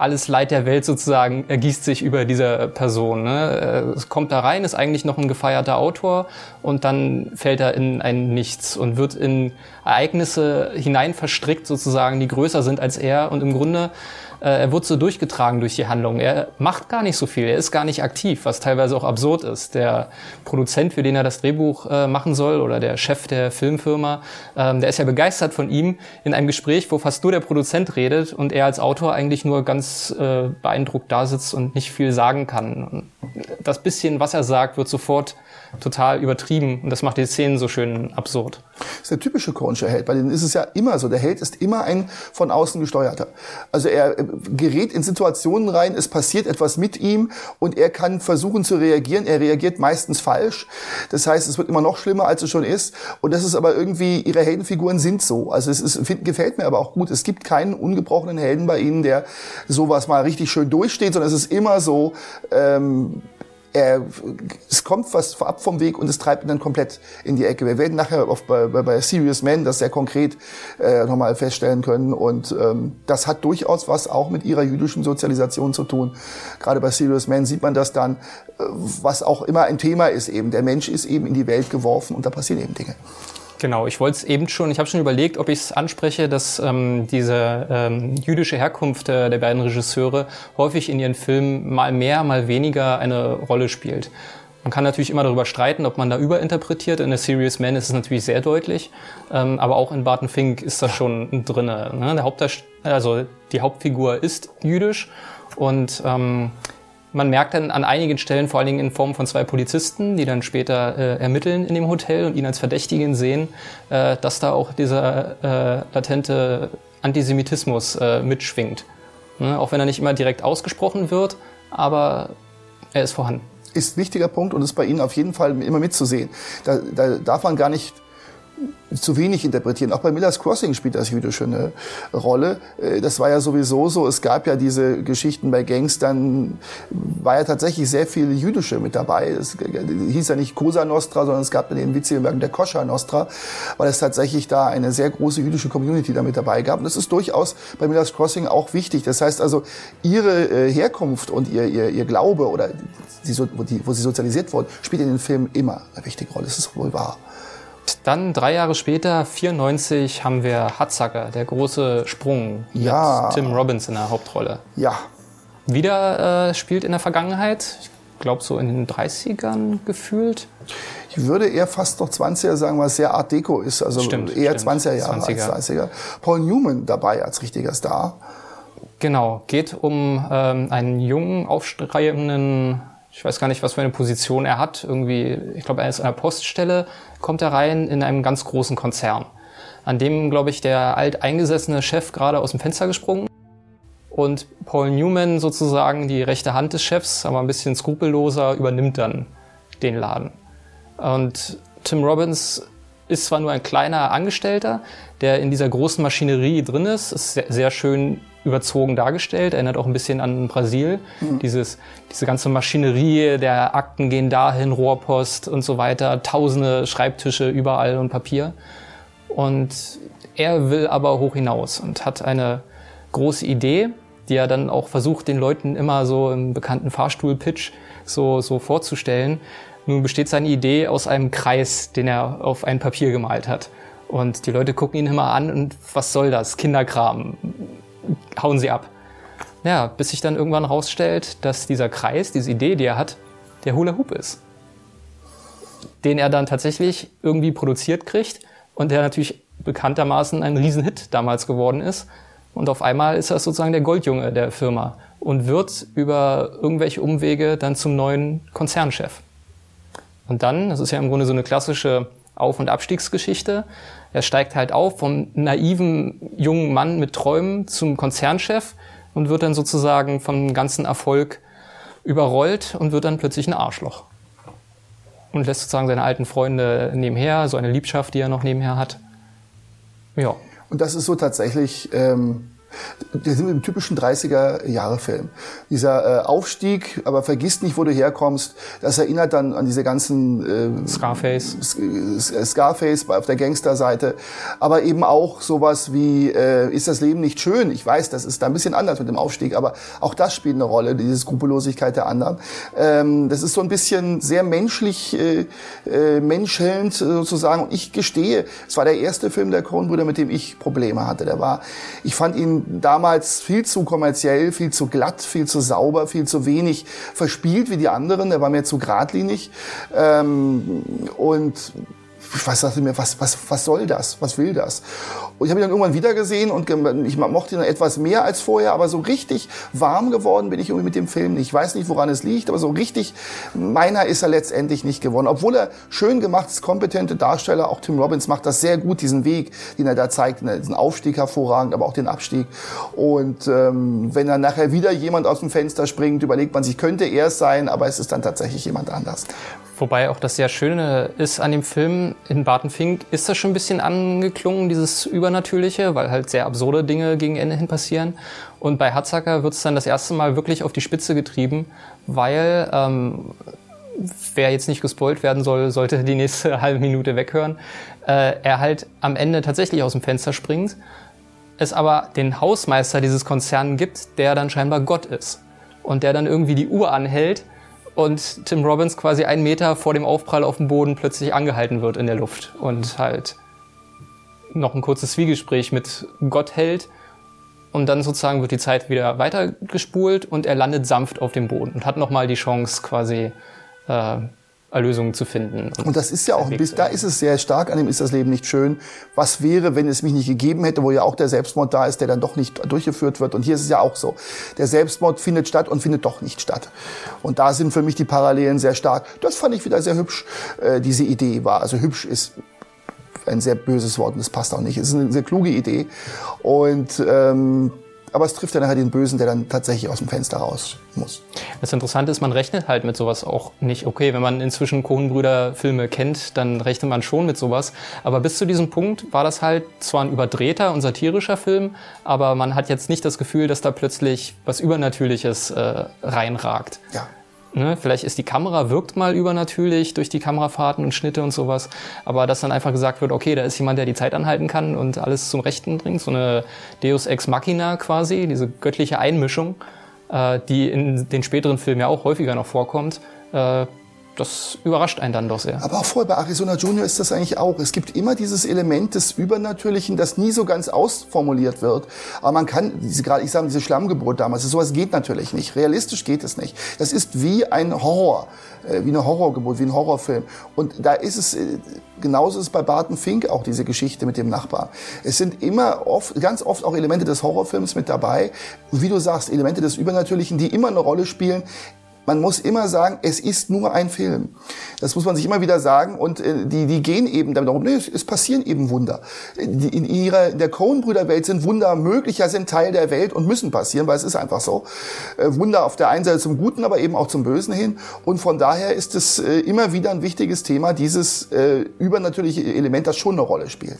alles Leid der Welt sozusagen ergießt sich über diese Person. Ne? Äh, es kommt da rein, ist eigentlich noch ein gefeierter Autor und dann fällt er in ein Nichts und wird in Ereignisse hinein verstrickt sozusagen, die größer sind als er und im Grunde er wird so durchgetragen durch die Handlung. Er macht gar nicht so viel, er ist gar nicht aktiv, was teilweise auch absurd ist. Der Produzent, für den er das Drehbuch äh, machen soll, oder der Chef der Filmfirma, ähm, der ist ja begeistert von ihm in einem Gespräch, wo fast nur der Produzent redet und er als Autor eigentlich nur ganz äh, beeindruckt da sitzt und nicht viel sagen kann. Das bisschen, was er sagt, wird sofort total übertrieben und das macht die Szenen so schön absurd. Das ist der typische Kornscher Held. Bei denen ist es ja immer so. Der Held ist immer ein von außen gesteuerter. Also er äh, gerät in Situationen rein, es passiert etwas mit ihm und er kann versuchen zu reagieren. Er reagiert meistens falsch. Das heißt, es wird immer noch schlimmer, als es schon ist. Und das ist aber irgendwie, ihre Heldenfiguren sind so. Also es ist, find, gefällt mir aber auch gut. Es gibt keinen ungebrochenen Helden bei ihnen, der sowas mal richtig schön durchsteht, sondern es ist immer so, ähm, er, es kommt was ab vom Weg und es treibt ihn dann komplett in die Ecke. Wir werden nachher auf, bei, bei Serious Man das sehr konkret äh, nochmal feststellen können und ähm, das hat durchaus was auch mit ihrer jüdischen Sozialisation zu tun. Gerade bei Serious Man sieht man das dann, äh, was auch immer ein Thema ist eben. Der Mensch ist eben in die Welt geworfen und da passieren eben Dinge. Genau, ich wollte es eben schon, ich habe schon überlegt, ob ich es anspreche, dass ähm, diese ähm, jüdische Herkunft äh, der beiden Regisseure häufig in ihren Filmen mal mehr, mal weniger eine Rolle spielt. Man kann natürlich immer darüber streiten, ob man da überinterpretiert. In A Serious Man ist es natürlich sehr deutlich, ähm, aber auch in Barton Fink ist das schon drinne. Ne? Der Hauptdarst also die Hauptfigur ist jüdisch und ähm, man merkt dann an einigen Stellen, vor allen Dingen in Form von zwei Polizisten, die dann später äh, ermitteln in dem Hotel und ihn als Verdächtigen sehen, äh, dass da auch dieser äh, latente Antisemitismus äh, mitschwingt. Ne? Auch wenn er nicht immer direkt ausgesprochen wird, aber er ist vorhanden. Ist ein wichtiger Punkt und ist bei Ihnen auf jeden Fall immer mitzusehen. Da, da darf man gar nicht zu wenig interpretieren. Auch bei Miller's Crossing spielt das Jüdische eine Rolle. Äh, das war ja sowieso so. Es gab ja diese Geschichten bei Gangstern, war ja tatsächlich sehr viel Jüdische mit dabei. Es hieß ja nicht Cosa Nostra, sondern es gab in den Witzelbergen der Koscher Nostra, weil es tatsächlich da eine sehr große jüdische Community da mit dabei gab. Und das ist durchaus bei Miller's Crossing auch wichtig. Das heißt also, ihre äh, Herkunft und ihr, ihr, ihr Glaube oder die, wo, die, wo sie sozialisiert wurden, spielt in den Filmen immer eine wichtige Rolle. Das ist wohl wahr. Dann drei Jahre später, 94, haben wir Hatzacker, der große Sprung ja. mit Tim Robbins in der Hauptrolle. Ja. Wieder äh, spielt in der Vergangenheit, ich glaube so in den 30ern gefühlt. Ich würde eher fast noch 20er sagen, weil es sehr Art Deco ist. Also stimmt, eher stimmt. 20er Jahre 20er. als 30er. Paul Newman dabei als richtiger Star. Genau, geht um ähm, einen jungen, aufstrebenden, ich weiß gar nicht, was für eine Position er hat, irgendwie, ich glaube, er ist an der Poststelle, kommt er rein in einem ganz großen Konzern, an dem, glaube ich, der alteingesessene Chef gerade aus dem Fenster gesprungen und Paul Newman sozusagen die rechte Hand des Chefs, aber ein bisschen skrupelloser, übernimmt dann den Laden. Und Tim Robbins ist zwar nur ein kleiner Angestellter, der in dieser großen Maschinerie drin ist, ist sehr, sehr schön überzogen dargestellt, erinnert auch ein bisschen an Brasil. Mhm. Dieses, diese ganze Maschinerie, der Akten gehen dahin, Rohrpost und so weiter, tausende Schreibtische überall und Papier. Und er will aber hoch hinaus und hat eine große Idee, die er dann auch versucht, den Leuten immer so im bekannten Fahrstuhl-Pitch so, so vorzustellen. Nun besteht seine Idee aus einem Kreis, den er auf ein Papier gemalt hat. Und die Leute gucken ihn immer an und was soll das? Kinderkram. Hauen sie ab. Ja, bis sich dann irgendwann rausstellt, dass dieser Kreis, diese Idee, die er hat, der Hula Hoop ist. Den er dann tatsächlich irgendwie produziert kriegt und der natürlich bekanntermaßen ein Riesenhit damals geworden ist. Und auf einmal ist er sozusagen der Goldjunge der Firma und wird über irgendwelche Umwege dann zum neuen Konzernchef. Und dann, das ist ja im Grunde so eine klassische Auf- und Abstiegsgeschichte, er steigt halt auf vom naiven jungen Mann mit Träumen zum Konzernchef und wird dann sozusagen vom ganzen Erfolg überrollt und wird dann plötzlich ein Arschloch. Und lässt sozusagen seine alten Freunde nebenher, so eine Liebschaft, die er noch nebenher hat. Ja. Und das ist so tatsächlich ähm, wir sind im typischen 30er-Jahre-Film. Dieser äh, Aufstieg, aber vergiss nicht, wo du herkommst, das erinnert dann an diese ganzen äh, Scarface. Scarface auf der Gangster-Seite. Aber eben auch sowas wie, äh, ist das Leben nicht schön? Ich weiß, das ist da ein bisschen anders mit dem Aufstieg, aber auch das spielt eine Rolle, diese Skrupellosigkeit der anderen. Ähm, das ist so ein bisschen sehr menschlich, äh, äh, menschelnd sozusagen. Und ich gestehe, es war der erste Film der Coen-Brüder, mit dem ich Probleme hatte. Der war, ich fand ihn damals viel zu kommerziell, viel zu glatt, viel zu sauber, viel zu wenig verspielt wie die anderen. Er war mir zu geradlinig. Ähm, und ich weiß, dachte mir, was, was, was soll das? Was will das? Und ich habe ihn dann irgendwann wieder gesehen und ich mochte ihn etwas mehr als vorher, aber so richtig warm geworden bin ich irgendwie mit dem Film. Ich weiß nicht, woran es liegt, aber so richtig meiner ist er letztendlich nicht geworden. Obwohl er schön gemacht ist, kompetente Darsteller, auch Tim Robbins macht das sehr gut, diesen Weg, den er da zeigt, diesen Aufstieg hervorragend, aber auch den Abstieg. Und ähm, wenn dann nachher wieder jemand aus dem Fenster springt, überlegt man sich, könnte er es sein, aber es ist dann tatsächlich jemand anders. Wobei auch das sehr Schöne ist an dem Film, in Barton Fink ist das schon ein bisschen angeklungen, dieses Übernatürliche, weil halt sehr absurde Dinge gegen Ende hin passieren. Und bei Hatzacker wird es dann das erste Mal wirklich auf die Spitze getrieben, weil, ähm, wer jetzt nicht gespoilt werden soll, sollte die nächste (laughs) halbe Minute weghören, äh, er halt am Ende tatsächlich aus dem Fenster springt, es aber den Hausmeister dieses Konzerns gibt, der dann scheinbar Gott ist. Und der dann irgendwie die Uhr anhält und Tim Robbins quasi einen Meter vor dem Aufprall auf dem Boden plötzlich angehalten wird in der Luft und halt noch ein kurzes Zwiegespräch mit Gott hält. Und dann sozusagen wird die Zeit wieder weitergespult und er landet sanft auf dem Boden und hat nochmal die Chance quasi äh, Erlösungen zu finden. Und, und das ist ja auch ein bisschen, da ist es sehr stark an dem ist das Leben nicht schön. Was wäre, wenn es mich nicht gegeben hätte, wo ja auch der Selbstmord da ist, der dann doch nicht durchgeführt wird. Und hier ist es ja auch so. Der Selbstmord findet statt und findet doch nicht statt. Und da sind für mich die Parallelen sehr stark. Das fand ich wieder sehr hübsch, äh, diese Idee war. Also hübsch ist ein sehr böses Wort und das passt auch nicht. Es ist eine sehr kluge Idee. Und ähm, aber es trifft ja nachher den Bösen, der dann tatsächlich aus dem Fenster raus muss. Das Interessante ist, man rechnet halt mit sowas auch nicht. Okay, wenn man inzwischen Kohnbrüder-Filme kennt, dann rechnet man schon mit sowas. Aber bis zu diesem Punkt war das halt zwar ein überdrehter und satirischer Film, aber man hat jetzt nicht das Gefühl, dass da plötzlich was Übernatürliches äh, reinragt. Ja. Ne, vielleicht ist die Kamera wirkt mal übernatürlich durch die Kamerafahrten und Schnitte und sowas, aber dass dann einfach gesagt wird, okay, da ist jemand, der die Zeit anhalten kann und alles zum Rechten bringt, so eine Deus Ex Machina quasi, diese göttliche Einmischung, äh, die in den späteren Filmen ja auch häufiger noch vorkommt, äh, das überrascht einen dann doch sehr. Aber auch vorher bei Arizona Junior ist das eigentlich auch. Es gibt immer dieses Element des Übernatürlichen, das nie so ganz ausformuliert wird. Aber man kann, diese, gerade ich sage, diese Schlammgeburt damals, sowas geht natürlich nicht. Realistisch geht es nicht. Das ist wie ein Horror, äh, wie eine Horrorgeburt, wie ein Horrorfilm. Und da ist es, äh, genauso ist es bei Barton Fink auch diese Geschichte mit dem Nachbarn. Es sind immer oft, ganz oft auch Elemente des Horrorfilms mit dabei. Wie du sagst, Elemente des Übernatürlichen, die immer eine Rolle spielen man muss immer sagen, es ist nur ein Film. Das muss man sich immer wieder sagen. Und äh, die, die gehen eben damit darum, nee, es, es passieren eben Wunder. Die, in ihrer, in der Coen-Brüder-Welt sind Wunder möglicher, sind Teil der Welt und müssen passieren, weil es ist einfach so. Äh, Wunder auf der einen Seite zum Guten, aber eben auch zum Bösen hin. Und von daher ist es äh, immer wieder ein wichtiges Thema, dieses äh, übernatürliche Element, das schon eine Rolle spielt.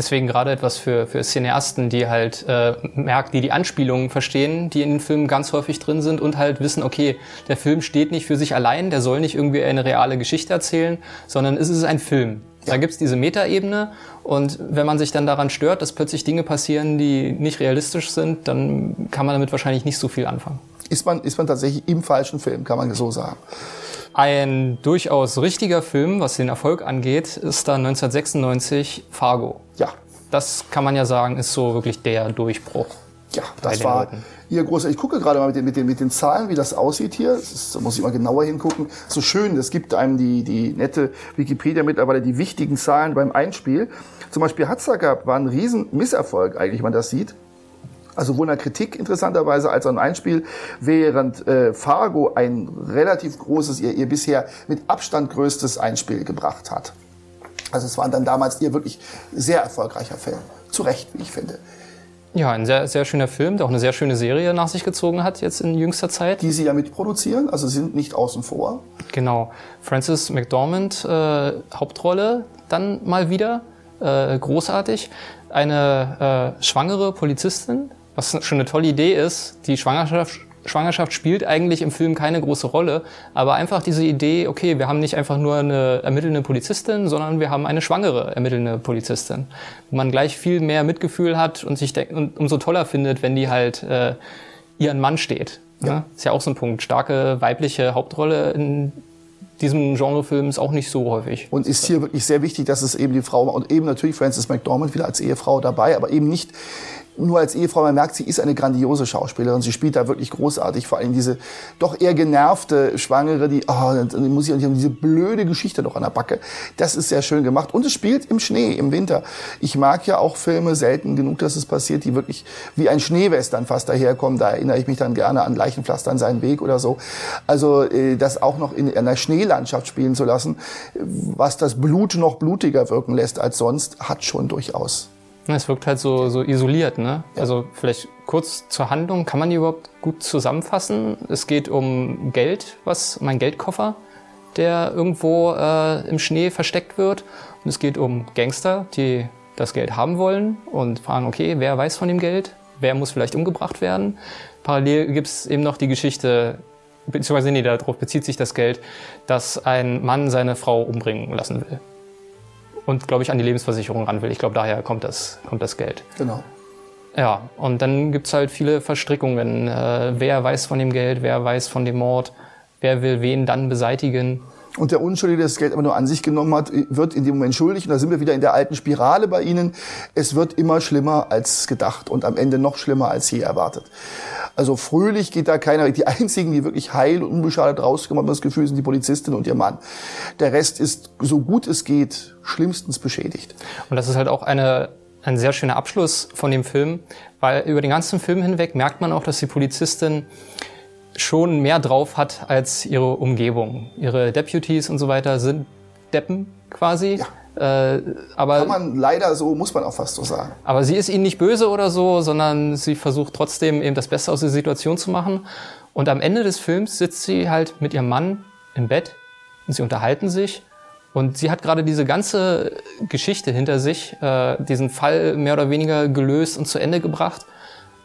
Deswegen gerade etwas für, für Cineasten, die halt äh, merken, die die Anspielungen verstehen, die in den Filmen ganz häufig drin sind und halt wissen, okay, der Film steht nicht für sich allein, der soll nicht irgendwie eine reale Geschichte erzählen, sondern es ist ein Film. Da gibt's diese Metaebene und wenn man sich dann daran stört, dass plötzlich Dinge passieren, die nicht realistisch sind, dann kann man damit wahrscheinlich nicht so viel anfangen. Ist man, ist man tatsächlich im falschen Film, kann man so sagen. Ein durchaus richtiger Film, was den Erfolg angeht, ist dann 1996 Fargo. Ja. Das kann man ja sagen, ist so wirklich der Durchbruch. Ja, das war Leuten. ihr großer. Ich gucke gerade mal mit den, mit, den, mit den Zahlen, wie das aussieht hier. Das ist, da muss ich mal genauer hingucken. So schön, das gibt einem die, die nette Wikipedia mittlerweile die wichtigen Zahlen beim Einspiel. Zum Beispiel Hatzacker war ein riesen Misserfolg eigentlich, wenn man das sieht also sowohl in der Kritik interessanterweise als auch im Einspiel, während äh, Fargo ein relativ großes, ihr, ihr bisher mit Abstand größtes Einspiel gebracht hat. Also es war dann damals ihr wirklich sehr erfolgreicher Film. Zu Recht, wie ich finde. Ja, ein sehr, sehr schöner Film, der auch eine sehr schöne Serie nach sich gezogen hat jetzt in jüngster Zeit. Die Sie ja mitproduzieren, also sind nicht außen vor. Genau. Frances McDormand, äh, Hauptrolle dann mal wieder, äh, großartig. Eine äh, schwangere Polizistin, was schon eine tolle Idee ist. Die Schwangerschaft, Schwangerschaft spielt eigentlich im Film keine große Rolle, aber einfach diese Idee, okay, wir haben nicht einfach nur eine ermittelnde Polizistin, sondern wir haben eine schwangere ermittelnde Polizistin, wo man gleich viel mehr Mitgefühl hat und sich und umso toller findet, wenn die halt äh, ihren Mann steht. Ja. Ne? Ist ja auch so ein Punkt. Starke weibliche Hauptrolle in diesem Genrefilm ist auch nicht so häufig. Und ist hier wirklich sehr wichtig, dass es eben die Frau und eben natürlich Frances McDormand wieder als Ehefrau dabei, aber eben nicht nur als Ehefrau, man merkt, sie ist eine grandiose Schauspielerin. Sie spielt da wirklich großartig. Vor allem diese doch eher genervte Schwangere, die, oh, dann muss ich haben diese blöde Geschichte noch an der Backe. Das ist sehr schön gemacht. Und es spielt im Schnee, im Winter. Ich mag ja auch Filme selten genug, dass es passiert, die wirklich wie ein Schneewestern fast daherkommen. Da erinnere ich mich dann gerne an Leichenpflaster an seinen Weg oder so. Also, äh, das auch noch in einer Schneelandschaft spielen zu lassen, was das Blut noch blutiger wirken lässt als sonst, hat schon durchaus es wirkt halt so, so isoliert, ne? Ja. Also vielleicht kurz zur Handlung, kann man die überhaupt gut zusammenfassen? Es geht um Geld, was mein Geldkoffer, der irgendwo äh, im Schnee versteckt wird. Und es geht um Gangster, die das Geld haben wollen und fragen, okay, wer weiß von dem Geld? Wer muss vielleicht umgebracht werden? Parallel gibt es eben noch die Geschichte, beziehungsweise nee, darauf bezieht sich das Geld, dass ein Mann seine Frau umbringen lassen will und, glaube ich, an die Lebensversicherung ran will. Ich glaube, daher kommt das, kommt das Geld. Genau. Ja, und dann gibt es halt viele Verstrickungen. Äh, wer weiß von dem Geld, wer weiß von dem Mord, wer will wen dann beseitigen. Und der Unschuldige, der das Geld immer nur an sich genommen hat, wird in dem Moment schuldig. Und da sind wir wieder in der alten Spirale bei Ihnen. Es wird immer schlimmer als gedacht und am Ende noch schlimmer als je erwartet. Also fröhlich geht da keiner. Die einzigen, die wirklich heil und unbeschadet rausgekommen haben, das Gefühl, sind die Polizistin und ihr Mann. Der Rest ist, so gut es geht, schlimmstens beschädigt. Und das ist halt auch eine, ein sehr schöner Abschluss von dem Film, weil über den ganzen Film hinweg merkt man auch, dass die Polizistin schon mehr drauf hat als ihre Umgebung. Ihre Deputies und so weiter sind Deppen quasi. Ja. Äh, aber, Kann man leider so, muss man auch fast so sagen. Aber sie ist ihnen nicht böse oder so, sondern sie versucht trotzdem eben das Beste aus der Situation zu machen. Und am Ende des Films sitzt sie halt mit ihrem Mann im Bett und sie unterhalten sich. Und sie hat gerade diese ganze Geschichte hinter sich, äh, diesen Fall mehr oder weniger gelöst und zu Ende gebracht.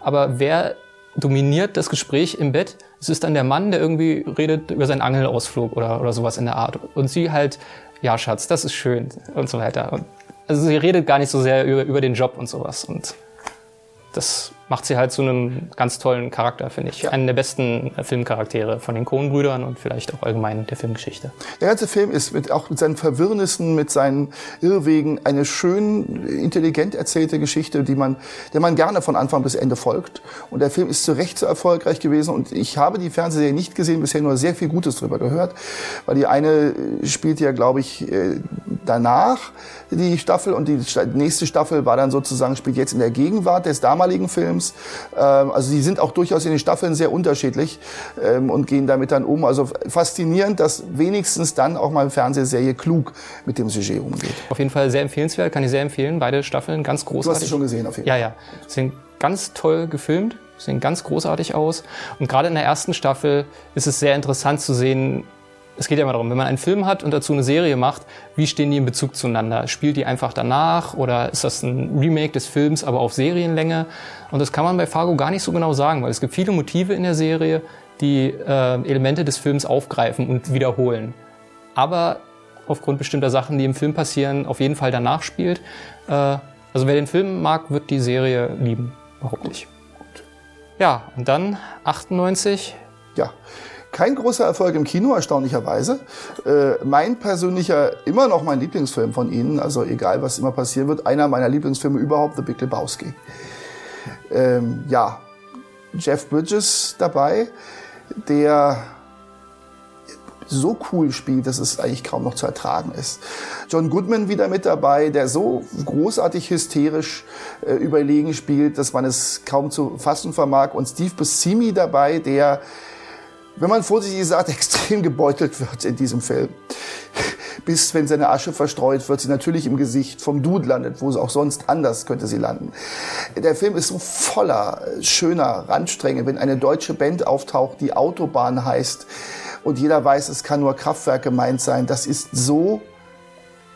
Aber wer dominiert das Gespräch im Bett? Es ist dann der Mann, der irgendwie redet über seinen Angelausflug oder, oder sowas in der Art. Und sie halt ja, Schatz, das ist schön und so weiter. Und also sie redet gar nicht so sehr über, über den Job und sowas. Und das macht sie halt zu einem ganz tollen Charakter, finde ich. Ja. Einen der besten äh, Filmcharaktere von den Coen-Brüdern und vielleicht auch allgemein der Filmgeschichte. Der ganze Film ist mit, auch mit seinen Verwirrnissen, mit seinen Irrwegen eine schön intelligent erzählte Geschichte, die man, der man gerne von Anfang bis Ende folgt. Und der Film ist zu Recht so erfolgreich gewesen. Und ich habe die Fernsehserie nicht gesehen, bisher nur sehr viel Gutes drüber gehört, weil die eine spielt ja, glaube ich, äh, danach die Staffel und die nächste Staffel war dann sozusagen, spielt jetzt in der Gegenwart des damaligen Films. Ähm, also die sind auch durchaus in den Staffeln sehr unterschiedlich ähm, und gehen damit dann um. Also faszinierend, dass wenigstens dann auch mal eine Fernsehserie klug mit dem Sujet umgeht. Auf jeden Fall sehr empfehlenswert, kann ich sehr empfehlen. Beide Staffeln ganz großartig. Du hast sie schon gesehen auf jeden Fall. Ja, ja. Sind ganz toll gefilmt, sehen ganz großartig aus. Und gerade in der ersten Staffel ist es sehr interessant zu sehen, es geht ja immer darum, wenn man einen Film hat und dazu eine Serie macht, wie stehen die in Bezug zueinander? Spielt die einfach danach oder ist das ein Remake des Films, aber auf Serienlänge? Und das kann man bei Fargo gar nicht so genau sagen, weil es gibt viele Motive in der Serie, die äh, Elemente des Films aufgreifen und wiederholen. Aber aufgrund bestimmter Sachen, die im Film passieren, auf jeden Fall danach spielt. Äh, also wer den Film mag, wird die Serie lieben, behaupte ich. Ja, und dann 98. Ja. Kein großer Erfolg im Kino, erstaunlicherweise. Äh, mein persönlicher, immer noch mein Lieblingsfilm von Ihnen, also egal was immer passieren wird, einer meiner Lieblingsfilme überhaupt, The Big Lebowski. Ähm, ja, Jeff Bridges dabei, der so cool spielt, dass es eigentlich kaum noch zu ertragen ist. John Goodman wieder mit dabei, der so großartig hysterisch äh, überlegen spielt, dass man es kaum zu fassen vermag. Und Steve Buscemi dabei, der wenn man vorsichtig sagt, (laughs) extrem gebeutelt wird in diesem Film. Bis, wenn seine Asche verstreut wird, sie natürlich im Gesicht vom Dude landet, wo sie auch sonst anders könnte sie landen. Der Film ist so voller schöner Randstränge, wenn eine deutsche Band auftaucht, die Autobahn heißt und jeder weiß, es kann nur Kraftwerk gemeint sein. Das ist so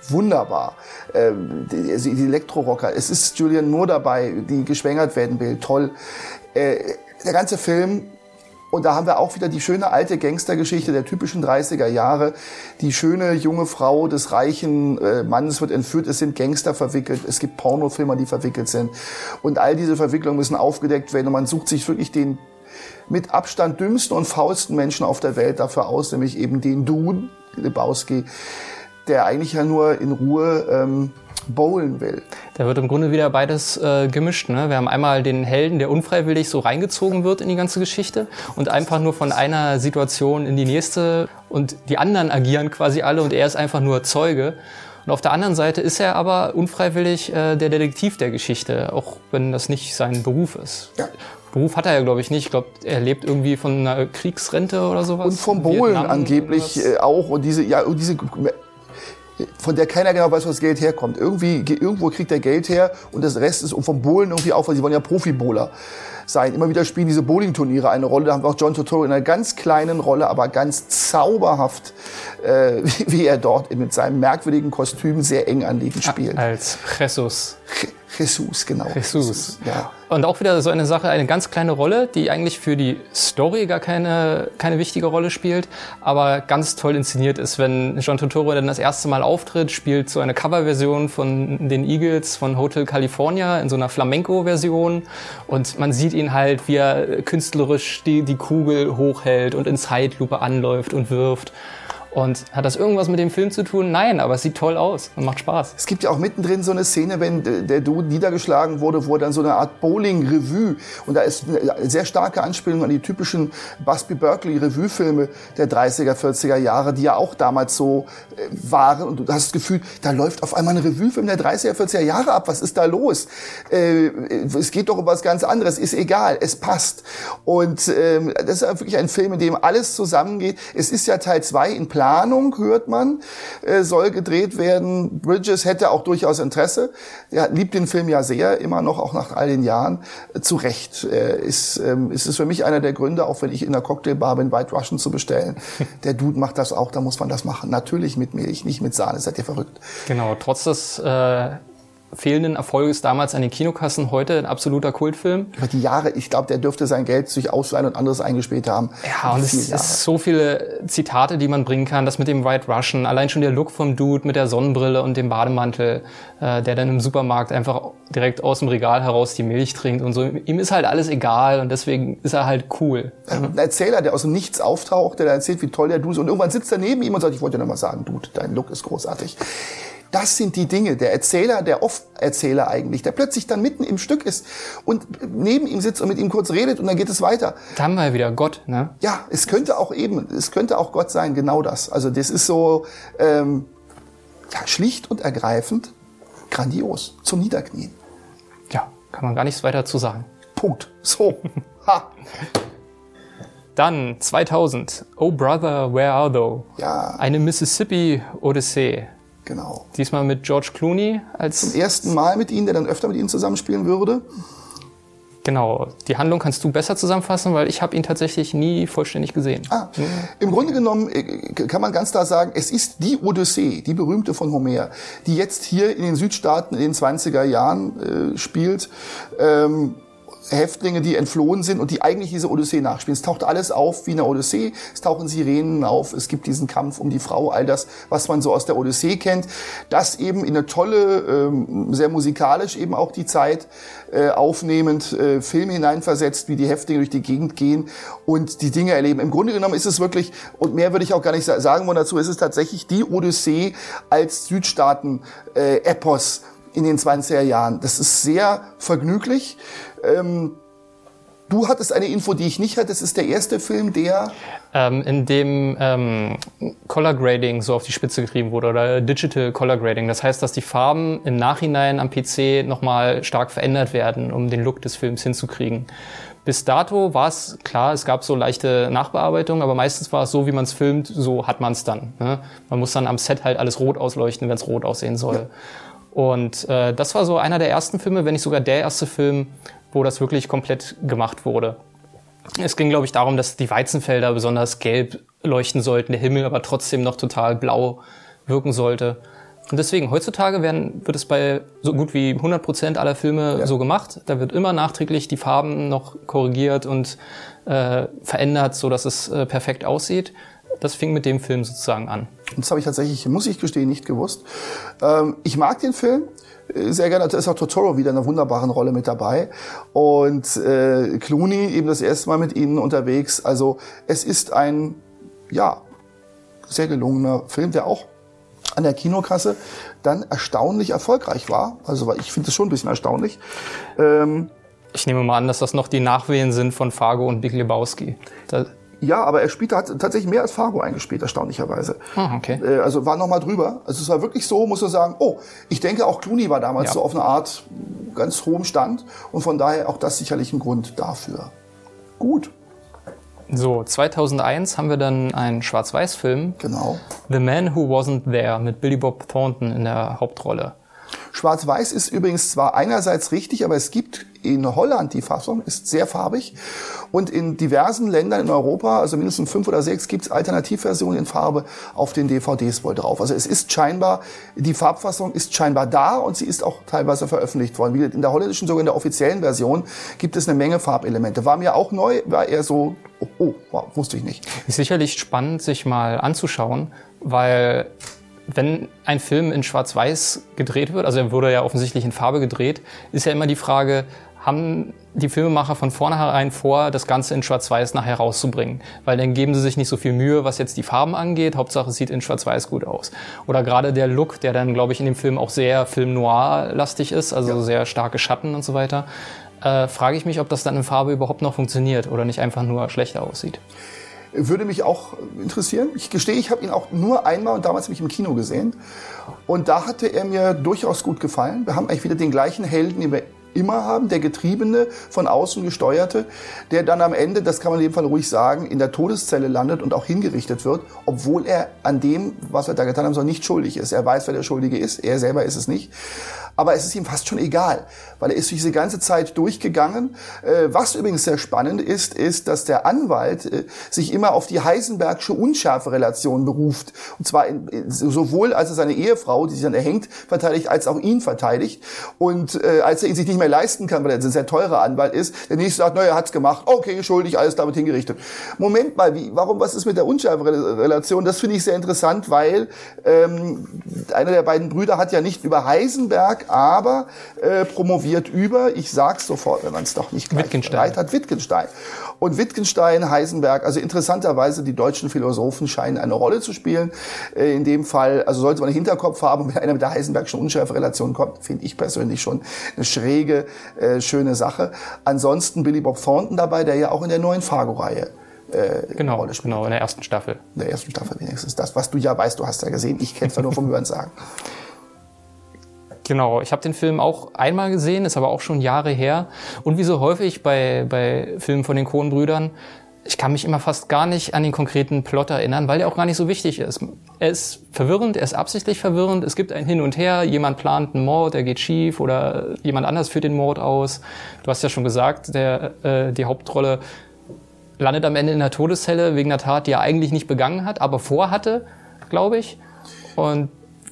wunderbar. Ähm, die, die Elektrorocker. Es ist Julian Moore dabei, die geschwängert werden will. Toll. Äh, der ganze Film und da haben wir auch wieder die schöne alte Gangstergeschichte der typischen 30er Jahre. Die schöne junge Frau des reichen äh, Mannes wird entführt. Es sind Gangster verwickelt. Es gibt Pornofilmer, die verwickelt sind. Und all diese Verwicklungen müssen aufgedeckt werden. Und man sucht sich wirklich den mit Abstand dümmsten und faulsten Menschen auf der Welt dafür aus, nämlich eben den Dune, Lebowski, der eigentlich ja nur in Ruhe ähm, bowlen will. Da wird im Grunde wieder beides äh, gemischt. Ne? Wir haben einmal den Helden, der unfreiwillig so reingezogen wird in die ganze Geschichte und einfach nur von einer Situation in die nächste und die anderen agieren quasi alle und er ist einfach nur Zeuge. Und auf der anderen Seite ist er aber unfreiwillig äh, der Detektiv der Geschichte, auch wenn das nicht sein Beruf ist. Ja. Beruf hat er ja, glaube ich, nicht. Ich glaube, er lebt irgendwie von einer Kriegsrente oder sowas. Und vom Bohlen angeblich äh, auch. Und diese, ja, und diese von der keiner genau weiß, wo das Geld herkommt. Irgendwie, irgendwo kriegt er Geld her und das Rest ist vom Bowlen irgendwie auch, weil sie wollen ja Profi-Bowler sein. Immer wieder spielen diese Bowling-Turniere eine Rolle. Da haben wir auch John Turturro in einer ganz kleinen Rolle, aber ganz zauberhaft, äh, (laughs) wie er dort mit seinem merkwürdigen Kostüm sehr eng anliegend spielt. Als Jesus. Jesus, genau. Jesus. Ja. Und auch wieder so eine Sache, eine ganz kleine Rolle, die eigentlich für die Story gar keine, keine wichtige Rolle spielt, aber ganz toll inszeniert ist. Wenn John Turturro dann das erste Mal auftritt, spielt so eine Coverversion von den Eagles von Hotel California in so einer Flamenco-Version und man sieht ihn halt, wie er künstlerisch die, die Kugel hochhält und in Zeitlupe anläuft und wirft. Und hat das irgendwas mit dem Film zu tun? Nein, aber es sieht toll aus und macht Spaß. Es gibt ja auch mittendrin so eine Szene, wenn der Dude niedergeschlagen wurde, wo dann so eine Art Bowling-Revue und da ist eine sehr starke Anspielung an die typischen Busby Berkeley Revue-Filme der 30er, 40er Jahre, die ja auch damals so äh, waren und du hast das Gefühl, da läuft auf einmal ein Revue-Film der 30er, 40er Jahre ab. Was ist da los? Äh, es geht doch um was ganz anderes. Ist egal. Es passt. Und ähm, das ist wirklich ein Film, in dem alles zusammengeht. Es ist ja Teil 2 in Planung, hört man, äh, soll gedreht werden. Bridges hätte auch durchaus Interesse. Er liebt den Film ja sehr, immer noch, auch nach all den Jahren. Äh, zu Recht äh, ist, ähm, ist es für mich einer der Gründe, auch wenn ich in der Cocktailbar bin, White Russian zu bestellen. (laughs) Der Dude macht das auch, da muss man das machen. Natürlich mit Milch, nicht mit Sahne, seid ihr verrückt. Genau, trotz des äh fehlenden Erfolges damals an den Kinokassen heute ein absoluter Kultfilm. Über die Jahre, ich glaube, der dürfte sein Geld sich ausleihen und anderes eingespielt haben. Ja, und es ist so viele Zitate, die man bringen kann. Das mit dem White Russian, allein schon der Look vom Dude mit der Sonnenbrille und dem Bademantel, äh, der dann im Supermarkt einfach direkt aus dem Regal heraus die Milch trinkt und so. Ihm ist halt alles egal und deswegen ist er halt cool. Ein Erzähler, der aus dem Nichts auftaucht, der erzählt, wie toll der Dude ist und irgendwann sitzt er neben ihm und sagt, ich wollte dir noch mal sagen, Dude, dein Look ist großartig. Das sind die Dinge. Der Erzähler, der Off-Erzähler eigentlich, der plötzlich dann mitten im Stück ist und neben ihm sitzt und mit ihm kurz redet und dann geht es weiter. Da haben wir wieder Gott, ne? Ja, es könnte auch eben, es könnte auch Gott sein, genau das. Also das ist so ähm, ja, schlicht und ergreifend grandios zum Niederknien. Ja, kann man gar nichts weiter zu sagen. Punkt. So. (laughs) Ha. Dann 2000. Oh Brother, Where Are Thou? Ja. Eine Mississippi-Odyssee. Genau. Diesmal mit George Clooney als. Zum ersten Mal mit Ihnen, der dann öfter mit Ihnen zusammenspielen würde. Genau. Die Handlung kannst du besser zusammenfassen, weil ich habe ihn tatsächlich nie vollständig gesehen. Ah, Im Grunde genommen äh, kann man ganz klar sagen, es ist die Odyssee, die berühmte von Homer, die jetzt hier in den Südstaaten in den 20er Jahren äh, spielt. Ähm, Häftlinge, die entflohen sind und die eigentlich diese Odyssee nachspielen. Es taucht alles auf wie eine Odyssee. Es tauchen Sirenen auf. Es gibt diesen Kampf um die Frau. All das, was man so aus der Odyssee kennt. Das eben in eine tolle, ähm, sehr musikalisch eben auch die Zeit äh, aufnehmend äh, Film hineinversetzt, wie die Häftlinge durch die Gegend gehen und die Dinge erleben. Im Grunde genommen ist es wirklich, und mehr würde ich auch gar nicht sagen wollen dazu, ist es tatsächlich die Odyssee als Südstaaten-Epos in den 20er Jahren. Das ist sehr vergnüglich. Ähm, du hattest eine Info, die ich nicht hatte. Das ist der erste Film, der... Ähm, in dem ähm, Color Grading so auf die Spitze getrieben wurde oder Digital Color Grading. Das heißt, dass die Farben im Nachhinein am PC nochmal stark verändert werden, um den Look des Films hinzukriegen. Bis dato war es klar, es gab so leichte Nachbearbeitung, aber meistens war es so, wie man es filmt, so hat man es dann. Ne? Man muss dann am Set halt alles rot ausleuchten, wenn es rot aussehen soll. Ja. Und äh, das war so einer der ersten Filme, wenn nicht sogar der erste Film, wo das wirklich komplett gemacht wurde. Es ging, glaube ich, darum, dass die Weizenfelder besonders gelb leuchten sollten, der Himmel aber trotzdem noch total blau wirken sollte. Und deswegen, heutzutage werden, wird es bei so gut wie 100 Prozent aller Filme ja. so gemacht. Da wird immer nachträglich die Farben noch korrigiert und äh, verändert, so dass es äh, perfekt aussieht. Das fing mit dem Film sozusagen an. Das habe ich tatsächlich, muss ich gestehen, nicht gewusst. Ähm, ich mag den Film äh, sehr gerne. Da ist auch Totoro wieder in einer wunderbaren Rolle mit dabei. Und äh, Clooney eben das erste Mal mit ihnen unterwegs. Also es ist ein, ja, sehr gelungener Film, der auch an der Kinokasse dann erstaunlich erfolgreich war. Also ich finde es schon ein bisschen erstaunlich. Ähm, ich nehme mal an, dass das noch die Nachwehen sind von Fargo und Big Lebowski. Da ja, aber er spielte, hat tatsächlich mehr als Fargo eingespielt, erstaunlicherweise. Hm, okay. Äh, also war nochmal drüber. Also es war wirklich so, muss man sagen, oh, ich denke auch Clooney war damals ja. so auf eine Art ganz hohem Stand und von daher auch das sicherlich ein Grund dafür. Gut. So, 2001 haben wir dann einen Schwarz-Weiß-Film. Genau. The Man Who Wasn't There mit Billy Bob Thornton in der Hauptrolle. Schwarz-Weiß ist übrigens zwar einerseits richtig, aber es gibt in Holland die Fassung, ist sehr farbig. Und in diversen Ländern in Europa, also mindestens fünf oder sechs, gibt es Alternativversionen in Farbe auf den DVDs wohl drauf. Also es ist scheinbar, die Farbfassung ist scheinbar da und sie ist auch teilweise veröffentlicht worden. In der holländischen, sogar in der offiziellen Version, gibt es eine Menge Farbelemente. War mir auch neu, war eher so, oh, oh wow, wusste ich nicht. Ist sicherlich spannend, sich mal anzuschauen, weil wenn ein Film in Schwarz-Weiß gedreht wird, also er wurde ja offensichtlich in Farbe gedreht, ist ja immer die Frage, haben die Filmemacher von vornherein vor, das Ganze in Schwarz-Weiß nachher rauszubringen. Weil dann geben sie sich nicht so viel Mühe, was jetzt die Farben angeht. Hauptsache es sieht in Schwarz-Weiß gut aus. Oder gerade der Look, der dann, glaube ich, in dem Film auch sehr Film noir-lastig ist, also ja. sehr starke Schatten und so weiter. Äh, frage ich mich, ob das dann in Farbe überhaupt noch funktioniert oder nicht einfach nur schlechter aussieht. Würde mich auch interessieren. Ich gestehe, ich habe ihn auch nur einmal und damals habe ich im Kino gesehen. Und da hatte er mir durchaus gut gefallen. Wir haben eigentlich wieder den gleichen Helden, den wir immer haben, der Getriebene, von außen gesteuerte, der dann am Ende, das kann man in dem Fall ruhig sagen, in der Todeszelle landet und auch hingerichtet wird, obwohl er an dem, was wir da getan haben, so nicht schuldig ist. Er weiß, wer der Schuldige ist, er selber ist es nicht. Aber es ist ihm fast schon egal, weil er ist durch diese ganze Zeit durchgegangen. Äh, was übrigens sehr spannend ist, ist, dass der Anwalt äh, sich immer auf die Heisenbergsche Unschärferelation beruft. Und zwar in, sowohl als er seine Ehefrau, die sich dann erhängt, verteidigt, als auch ihn verteidigt. Und äh, als er ihn sich nicht mehr leisten kann, weil er ein sehr teurer Anwalt ist, der nächste sagt, naja, hat's gemacht, okay, schuldig, alles damit hingerichtet. Moment mal, wie, warum, was ist mit der Unschärferelation? Das finde ich sehr interessant, weil ähm, einer der beiden Brüder hat ja nicht über Heisenberg, aber äh, promoviert über, ich sag's sofort, wenn man es doch nicht Wittgenstein. hat, Wittgenstein. Und Wittgenstein, Heisenberg, also interessanterweise die deutschen Philosophen scheinen eine Rolle zu spielen. Äh, in dem Fall, also sollte man einen Hinterkopf haben, wenn einer mit der Heisenbergschen Unschärferelation kommt, finde ich persönlich schon eine schräge, äh, schöne Sache. Ansonsten Billy Bob Thornton dabei, der ja auch in der neuen Fargo-Reihe äh, genau, Rolle spielt. Genau, in der ersten Staffel. In der ersten Staffel wenigstens. Das, was du ja weißt, du hast ja gesehen. Ich kenne es ja nur vom (laughs) Hören sagen. Genau, ich habe den Film auch einmal gesehen, ist aber auch schon Jahre her. Und wie so häufig bei, bei Filmen von den Coen-Brüdern, ich kann mich immer fast gar nicht an den konkreten Plot erinnern, weil der auch gar nicht so wichtig ist. Er ist verwirrend, er ist absichtlich verwirrend. Es gibt ein Hin und Her, jemand plant einen Mord, der geht schief oder jemand anders führt den Mord aus. Du hast ja schon gesagt, der, äh, die Hauptrolle landet am Ende in der Todeszelle wegen einer Tat, die er eigentlich nicht begangen hat, aber vorhatte, glaube ich. Und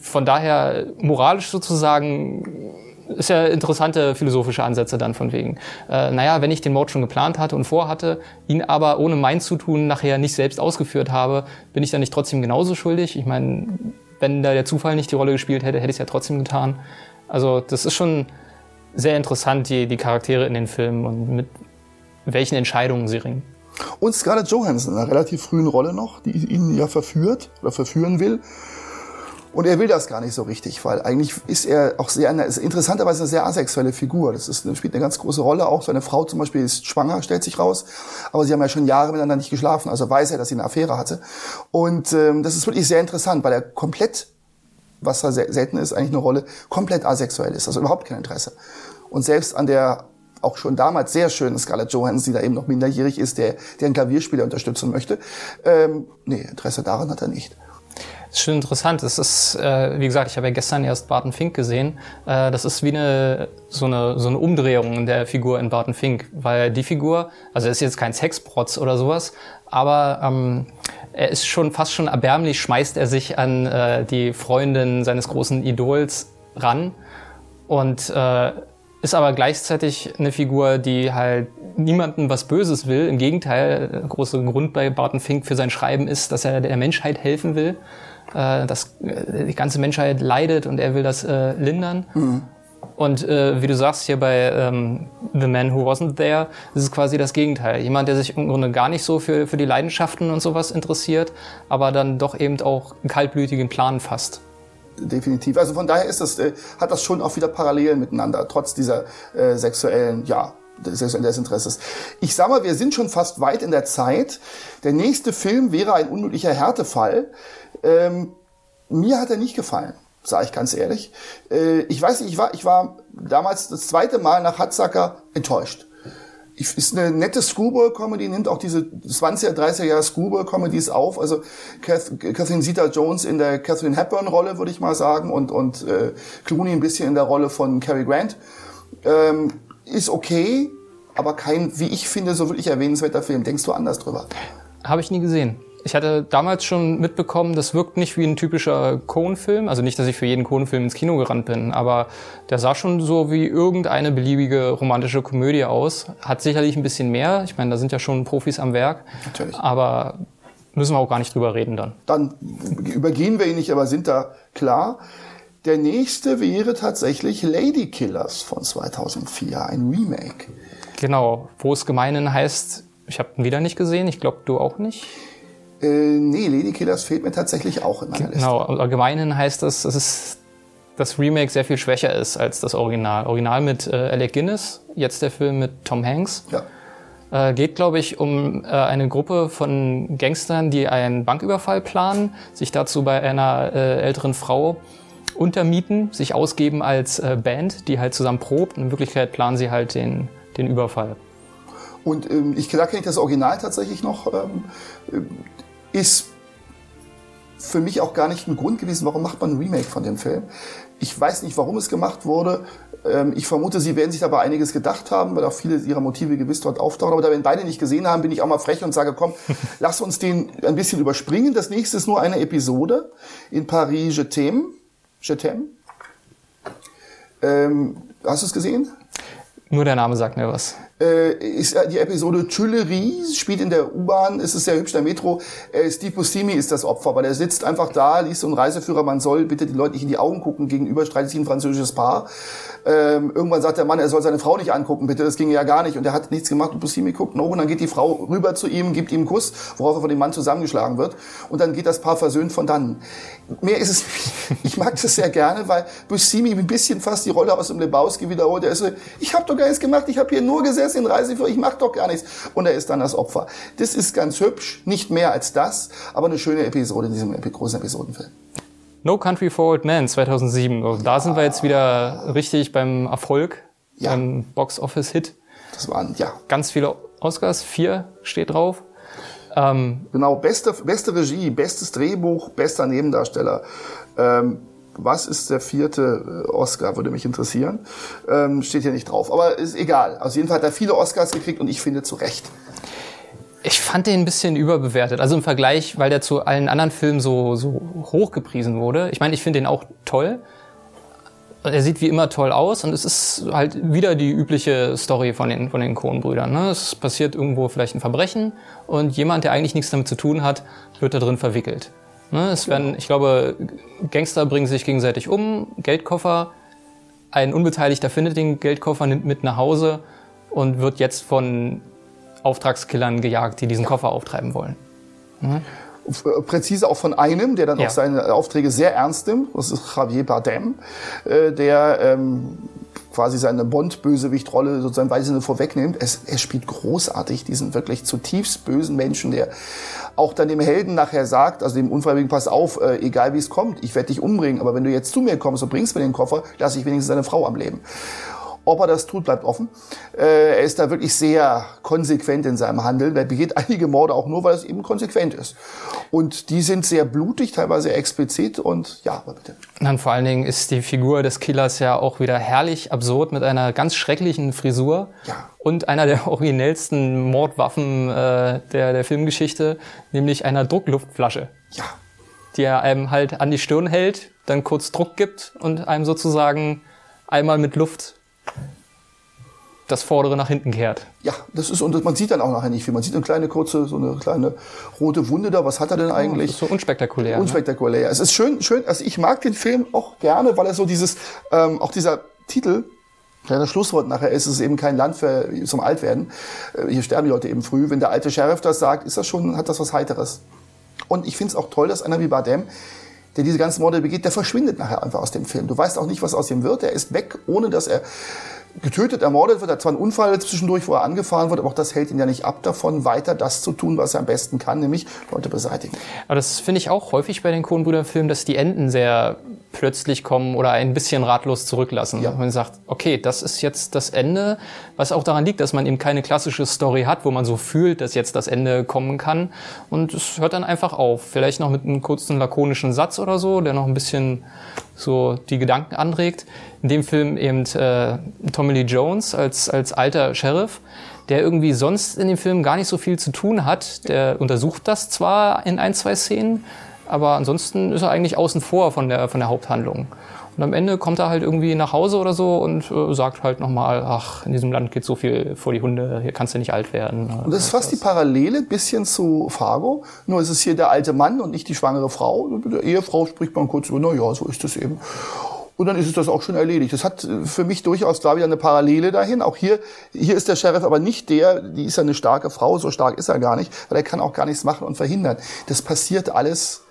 von daher moralisch sozusagen ist ja interessante philosophische Ansätze dann von wegen. Äh, naja, wenn ich den Mord schon geplant hatte und vorhatte, ihn aber ohne mein Zutun nachher nicht selbst ausgeführt habe, bin ich dann nicht trotzdem genauso schuldig? Ich meine, wenn da der Zufall nicht die Rolle gespielt hätte, hätte ich es ja trotzdem getan. Also das ist schon sehr interessant, die, die Charaktere in den Filmen und mit welchen Entscheidungen sie ringen. Und Scarlett Johansson in einer relativ frühen Rolle noch, die ihn ja verführt oder verführen will. Und er will das gar nicht so richtig, weil eigentlich ist er auch sehr, eine, ist interessanterweise eine sehr asexuelle Figur. Das ist, spielt eine ganz große Rolle. Auch seine Frau zum Beispiel ist schwanger, stellt sich raus. Aber sie haben ja schon Jahre miteinander nicht geschlafen. Also weiß er, dass sie eine Affäre hatte. Und ähm, das ist wirklich sehr interessant, weil er komplett, was da selten ist, eigentlich eine Rolle, komplett asexuell ist. Also überhaupt kein Interesse. Und selbst an der auch schon damals sehr schönen Scarlett Johansson, die da eben noch minderjährig ist, der, der einen Klavierspieler unterstützen möchte. Ähm, nee, Interesse daran hat er nicht. Das ist schon interessant. Das ist, äh, wie gesagt, ich habe ja gestern erst Barton Fink gesehen. Äh, das ist wie eine so, eine so eine Umdrehung der Figur in Barton Fink, weil die Figur, also er ist jetzt kein Sexprotz oder sowas, aber ähm, er ist schon fast schon erbärmlich, schmeißt er sich an äh, die Freundin seines großen Idols ran und äh, ist aber gleichzeitig eine Figur, die halt niemandem was Böses will. Im Gegenteil, der große Grund bei Barton Fink für sein Schreiben ist, dass er der Menschheit helfen will äh, dass äh, die ganze Menschheit leidet und er will das äh, lindern. Mhm. Und äh, wie du sagst hier bei ähm, The Man Who Wasn't There, ist es quasi das Gegenteil. Jemand, der sich im Grunde gar nicht so für, für die Leidenschaften und sowas interessiert, aber dann doch eben auch einen kaltblütigen Plan fasst. Definitiv. Also von daher ist das, äh, hat das schon auch wieder Parallelen miteinander, trotz dieser äh, sexuellen, ja, des Interesses. Ich sag mal, wir sind schon fast weit in der Zeit. Der nächste Film wäre ein unmöglicher Härtefall. Ähm, mir hat er nicht gefallen, sage ich ganz ehrlich. Äh, ich weiß nicht, ich war, ich war damals das zweite Mal nach Hatzacker enttäuscht. Ist eine nette Screwball-Comedy, nimmt auch diese 20er, 30er Jahre Screwball-Comedies auf. Also Catherine Zeta-Jones in der Catherine Hepburn-Rolle, würde ich mal sagen, und, und äh, Clooney ein bisschen in der Rolle von Cary Grant. Ähm, ist okay, aber kein, wie ich finde, so wirklich erwähnenswerter Film. Denkst du anders drüber? Habe ich nie gesehen. Ich hatte damals schon mitbekommen, das wirkt nicht wie ein typischer Cohen-Film. Also nicht, dass ich für jeden Cohen-Film ins Kino gerannt bin, aber der sah schon so wie irgendeine beliebige romantische Komödie aus. Hat sicherlich ein bisschen mehr. Ich meine, da sind ja schon Profis am Werk. Natürlich. Aber müssen wir auch gar nicht drüber reden dann. Dann übergehen wir ihn nicht, aber sind da klar. Der nächste wäre tatsächlich Lady Killers von 2004, ein Remake. Genau, wo es gemeinen heißt, ich habe ihn wieder nicht gesehen, ich glaube du auch nicht. Äh, nee, Lady Killers fehlt mir tatsächlich auch in meiner genau, Liste. Genau, allgemein heißt das, dass es das Remake sehr viel schwächer ist als das Original. Original mit äh, Alec Guinness, jetzt der Film mit Tom Hanks. Ja. Äh, geht, glaube ich, um äh, eine Gruppe von Gangstern, die einen Banküberfall planen, sich dazu bei einer äh, älteren Frau untermieten, sich ausgeben als äh, Band, die halt zusammen probt. In Wirklichkeit planen sie halt den, den Überfall. Und ähm, ich, da kenne ich das Original tatsächlich noch. Ähm, ist für mich auch gar nicht ein Grund gewesen, warum macht man ein Remake von dem Film. Ich weiß nicht, warum es gemacht wurde. Ähm, ich vermute, sie werden sich dabei einiges gedacht haben, weil auch viele ihrer Motive gewiss dort auftauchen. Aber da wir ihn beide nicht gesehen haben, bin ich auch mal frech und sage, komm, (laughs) lass uns den ein bisschen überspringen. Das nächste ist nur eine Episode in Paris Je t'aime. Je t'aime. Ähm, hast du es gesehen? Nur der Name sagt mir was ist die Episode Tuileries, spielt in der U-Bahn, ist es sehr hübsch, der Metro. Äh, Steve Buscemi ist das Opfer, weil er sitzt einfach da, liest so einen Reiseführer, man soll bitte die Leute nicht in die Augen gucken, gegenüber streitet sich ein französisches Paar. Ähm, irgendwann sagt der Mann, er soll seine Frau nicht angucken, bitte, das ging ja gar nicht. Und er hat nichts gemacht und Buscemi guckt no, und dann geht die Frau rüber zu ihm, gibt ihm einen Kuss, worauf er von dem Mann zusammengeschlagen wird. Und dann geht das Paar versöhnt von dann. Mehr ist es nicht. Ich mag das sehr gerne, weil Buscemi ein bisschen fast die Rolle aus dem Lebowski wiederholt. Er ist so, ich habe doch gar nichts gemacht, ich habe hier nur gesessen in Reiseführer, ich mache doch gar nichts. Und er ist dann das Opfer. Das ist ganz hübsch, nicht mehr als das, aber eine schöne Episode in diesem großen Episodenfilm. No Country for Old Men 2007. Also da sind wir jetzt wieder richtig beim Erfolg, ja. beim Box-Office-Hit. Das waren, ja. Ganz viele Oscars, vier steht drauf. Ähm, genau, beste, beste Regie, bestes Drehbuch, bester Nebendarsteller. Ähm, was ist der vierte äh, Oscar, würde mich interessieren. Ähm, steht hier nicht drauf, aber ist egal. Auf jeden Fall hat er viele Oscars gekriegt und ich finde zu Recht. Ich fand den ein bisschen überbewertet. Also im Vergleich, weil der zu allen anderen Filmen so, so hoch gepriesen wurde. Ich meine, ich finde den auch toll. Er sieht wie immer toll aus und es ist halt wieder die übliche Story von den, von den Coen-Brüdern. Ne? Es passiert irgendwo vielleicht ein Verbrechen und jemand, der eigentlich nichts damit zu tun hat, wird da drin verwickelt. Ne? Es werden, ich glaube, Gangster bringen sich gegenseitig um, Geldkoffer, ein Unbeteiligter findet den Geldkoffer, nimmt mit nach Hause und wird jetzt von Auftragskillern gejagt, die diesen Koffer auftreiben wollen. Mhm. Präzise auch von einem, der dann ja. auch seine Aufträge sehr ernst nimmt. Das ist Javier Bardem, äh, der ähm, quasi seine Bond-Bösewicht-Rolle sozusagen weise vorwegnimmt. Es, er spielt großartig diesen wirklich zutiefst bösen Menschen, der auch dann dem Helden nachher sagt, also dem Unfreiwilligen, pass auf, äh, egal wie es kommt, ich werde dich umbringen, aber wenn du jetzt zu mir kommst und bringst mir den Koffer, lasse ich wenigstens deine Frau am Leben. Ob er das tut, bleibt offen. Äh, er ist da wirklich sehr konsequent in seinem Handeln. Er begeht (laughs) einige Morde auch nur, weil es eben konsequent ist. Und die sind sehr blutig, teilweise explizit und ja, aber bitte. Dann vor allen Dingen ist die Figur des Killers ja auch wieder herrlich absurd mit einer ganz schrecklichen Frisur. Ja. Und einer der originellsten Mordwaffen äh, der, der Filmgeschichte, nämlich einer Druckluftflasche. Ja. Die er einem halt an die Stirn hält, dann kurz Druck gibt und einem sozusagen einmal mit Luft das Vordere nach hinten kehrt. Ja, das ist, und man sieht dann auch nachher nicht viel. Man sieht eine kleine kurze, so eine kleine rote Wunde da. Was hat er denn eigentlich? Oh, das ist so unspektakulär. Ne? Unspektakulär. Ne? Es ist schön, schön, also ich mag den Film auch gerne, weil er so dieses, ähm, auch dieser Titel, ja, das Schlusswort nachher ist, es ist eben kein Land für, zum Altwerden. Äh, hier sterben die Leute eben früh. Wenn der alte Sheriff das sagt, ist das schon, hat das was Heiteres. Und ich finde es auch toll, dass einer wie Bardem, der diese ganzen Morde begeht, der verschwindet nachher einfach aus dem Film. Du weißt auch nicht, was aus ihm wird. Er ist weg, ohne dass er getötet, ermordet wird. Er hat zwar einen Unfall zwischendurch, wo er angefahren wird, aber auch das hält ihn ja nicht ab davon, weiter das zu tun, was er am besten kann, nämlich Leute beseitigen. Aber das finde ich auch häufig bei den Coen-Brüder-Filmen, dass die Enden sehr plötzlich kommen oder ein bisschen ratlos zurücklassen. Ja. Man sagt, okay, das ist jetzt das Ende, was auch daran liegt, dass man eben keine klassische Story hat, wo man so fühlt, dass jetzt das Ende kommen kann. Und es hört dann einfach auf. Vielleicht noch mit einem kurzen lakonischen Satz oder so, der noch ein bisschen so die Gedanken anregt. In dem Film eben äh, Tommy Lee Jones als, als alter Sheriff, der irgendwie sonst in dem Film gar nicht so viel zu tun hat. Der untersucht das zwar in ein, zwei Szenen, aber ansonsten ist er eigentlich außen vor von der, von der Haupthandlung. Und am Ende kommt er halt irgendwie nach Hause oder so und äh, sagt halt nochmal, ach, in diesem Land geht so viel vor die Hunde, hier kannst du nicht alt werden. Und das ist fast die Parallele bisschen zu Fargo, nur ist es hier der alte Mann und nicht die schwangere Frau. Mit der Ehefrau spricht man kurz über, na ja, so ist es eben. Und dann ist es das auch schon erledigt. Das hat äh, für mich durchaus da wieder eine Parallele dahin. Auch hier, hier ist der Sheriff aber nicht der, die ist ja eine starke Frau, so stark ist er gar nicht, weil er kann auch gar nichts machen und verhindern. Das passiert alles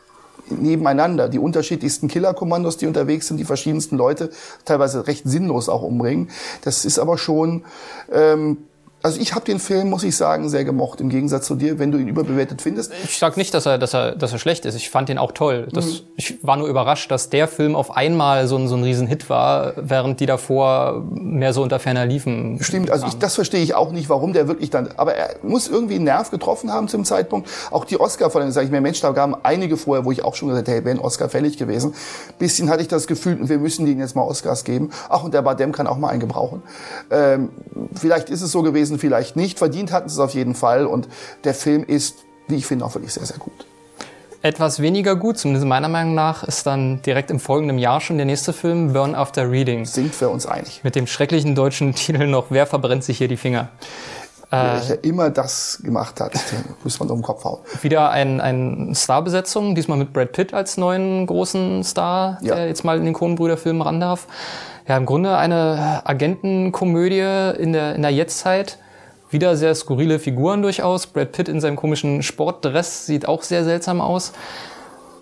nebeneinander. Die unterschiedlichsten Killerkommandos, die unterwegs sind, die verschiedensten Leute, teilweise recht sinnlos auch umbringen. Das ist aber schon, ähm, also ich habe den Film, muss ich sagen, sehr gemocht, im Gegensatz zu dir, wenn du ihn überbewertet findest. Ich sag nicht, dass er, dass er, dass er schlecht ist. Ich fand ihn auch toll. Das, mhm. Ich war nur überrascht, dass der Film auf einmal so ein, so ein Riesenhit war, während die davor mehr so unter ferner liefen. Stimmt, also ich, das verstehe ich auch nicht, warum der wirklich dann, aber er muss irgendwie einen Nerv getroffen haben zum Zeitpunkt. Auch die Oscar-Verleihung, sage ich mir, Mensch, da gaben einige vorher, wo ich auch schon gesagt hätte, hey, wäre ein Oscar fällig gewesen. Bisschen hatte ich das Gefühl, wir müssen denen jetzt mal Oscars geben. Ach, und der Badem kann auch mal einen gebrauchen. Ähm, vielleicht ist es so gewesen, vielleicht nicht. Verdient hatten sie es auf jeden Fall. Und der Film ist, wie ich finde, auch wirklich sehr, sehr gut. Etwas weniger gut, zumindest meiner Meinung nach, ist dann direkt im folgenden Jahr schon der nächste Film, Burn After Reading. Sind wir uns einig. Mit dem schrecklichen deutschen (laughs) Titel noch Wer verbrennt sich hier die Finger? Welcher äh, immer das gemacht hat, den muss man um den Kopf hauen. Wieder ein, ein Starbesetzung, diesmal mit Brad Pitt als neuen großen Star, ja. der jetzt mal in den Kohnenbrüder-Film ran darf. Ja, im Grunde eine Agentenkomödie in der, in der Jetztzeit. Wieder sehr skurrile Figuren durchaus. Brad Pitt in seinem komischen Sportdress sieht auch sehr seltsam aus.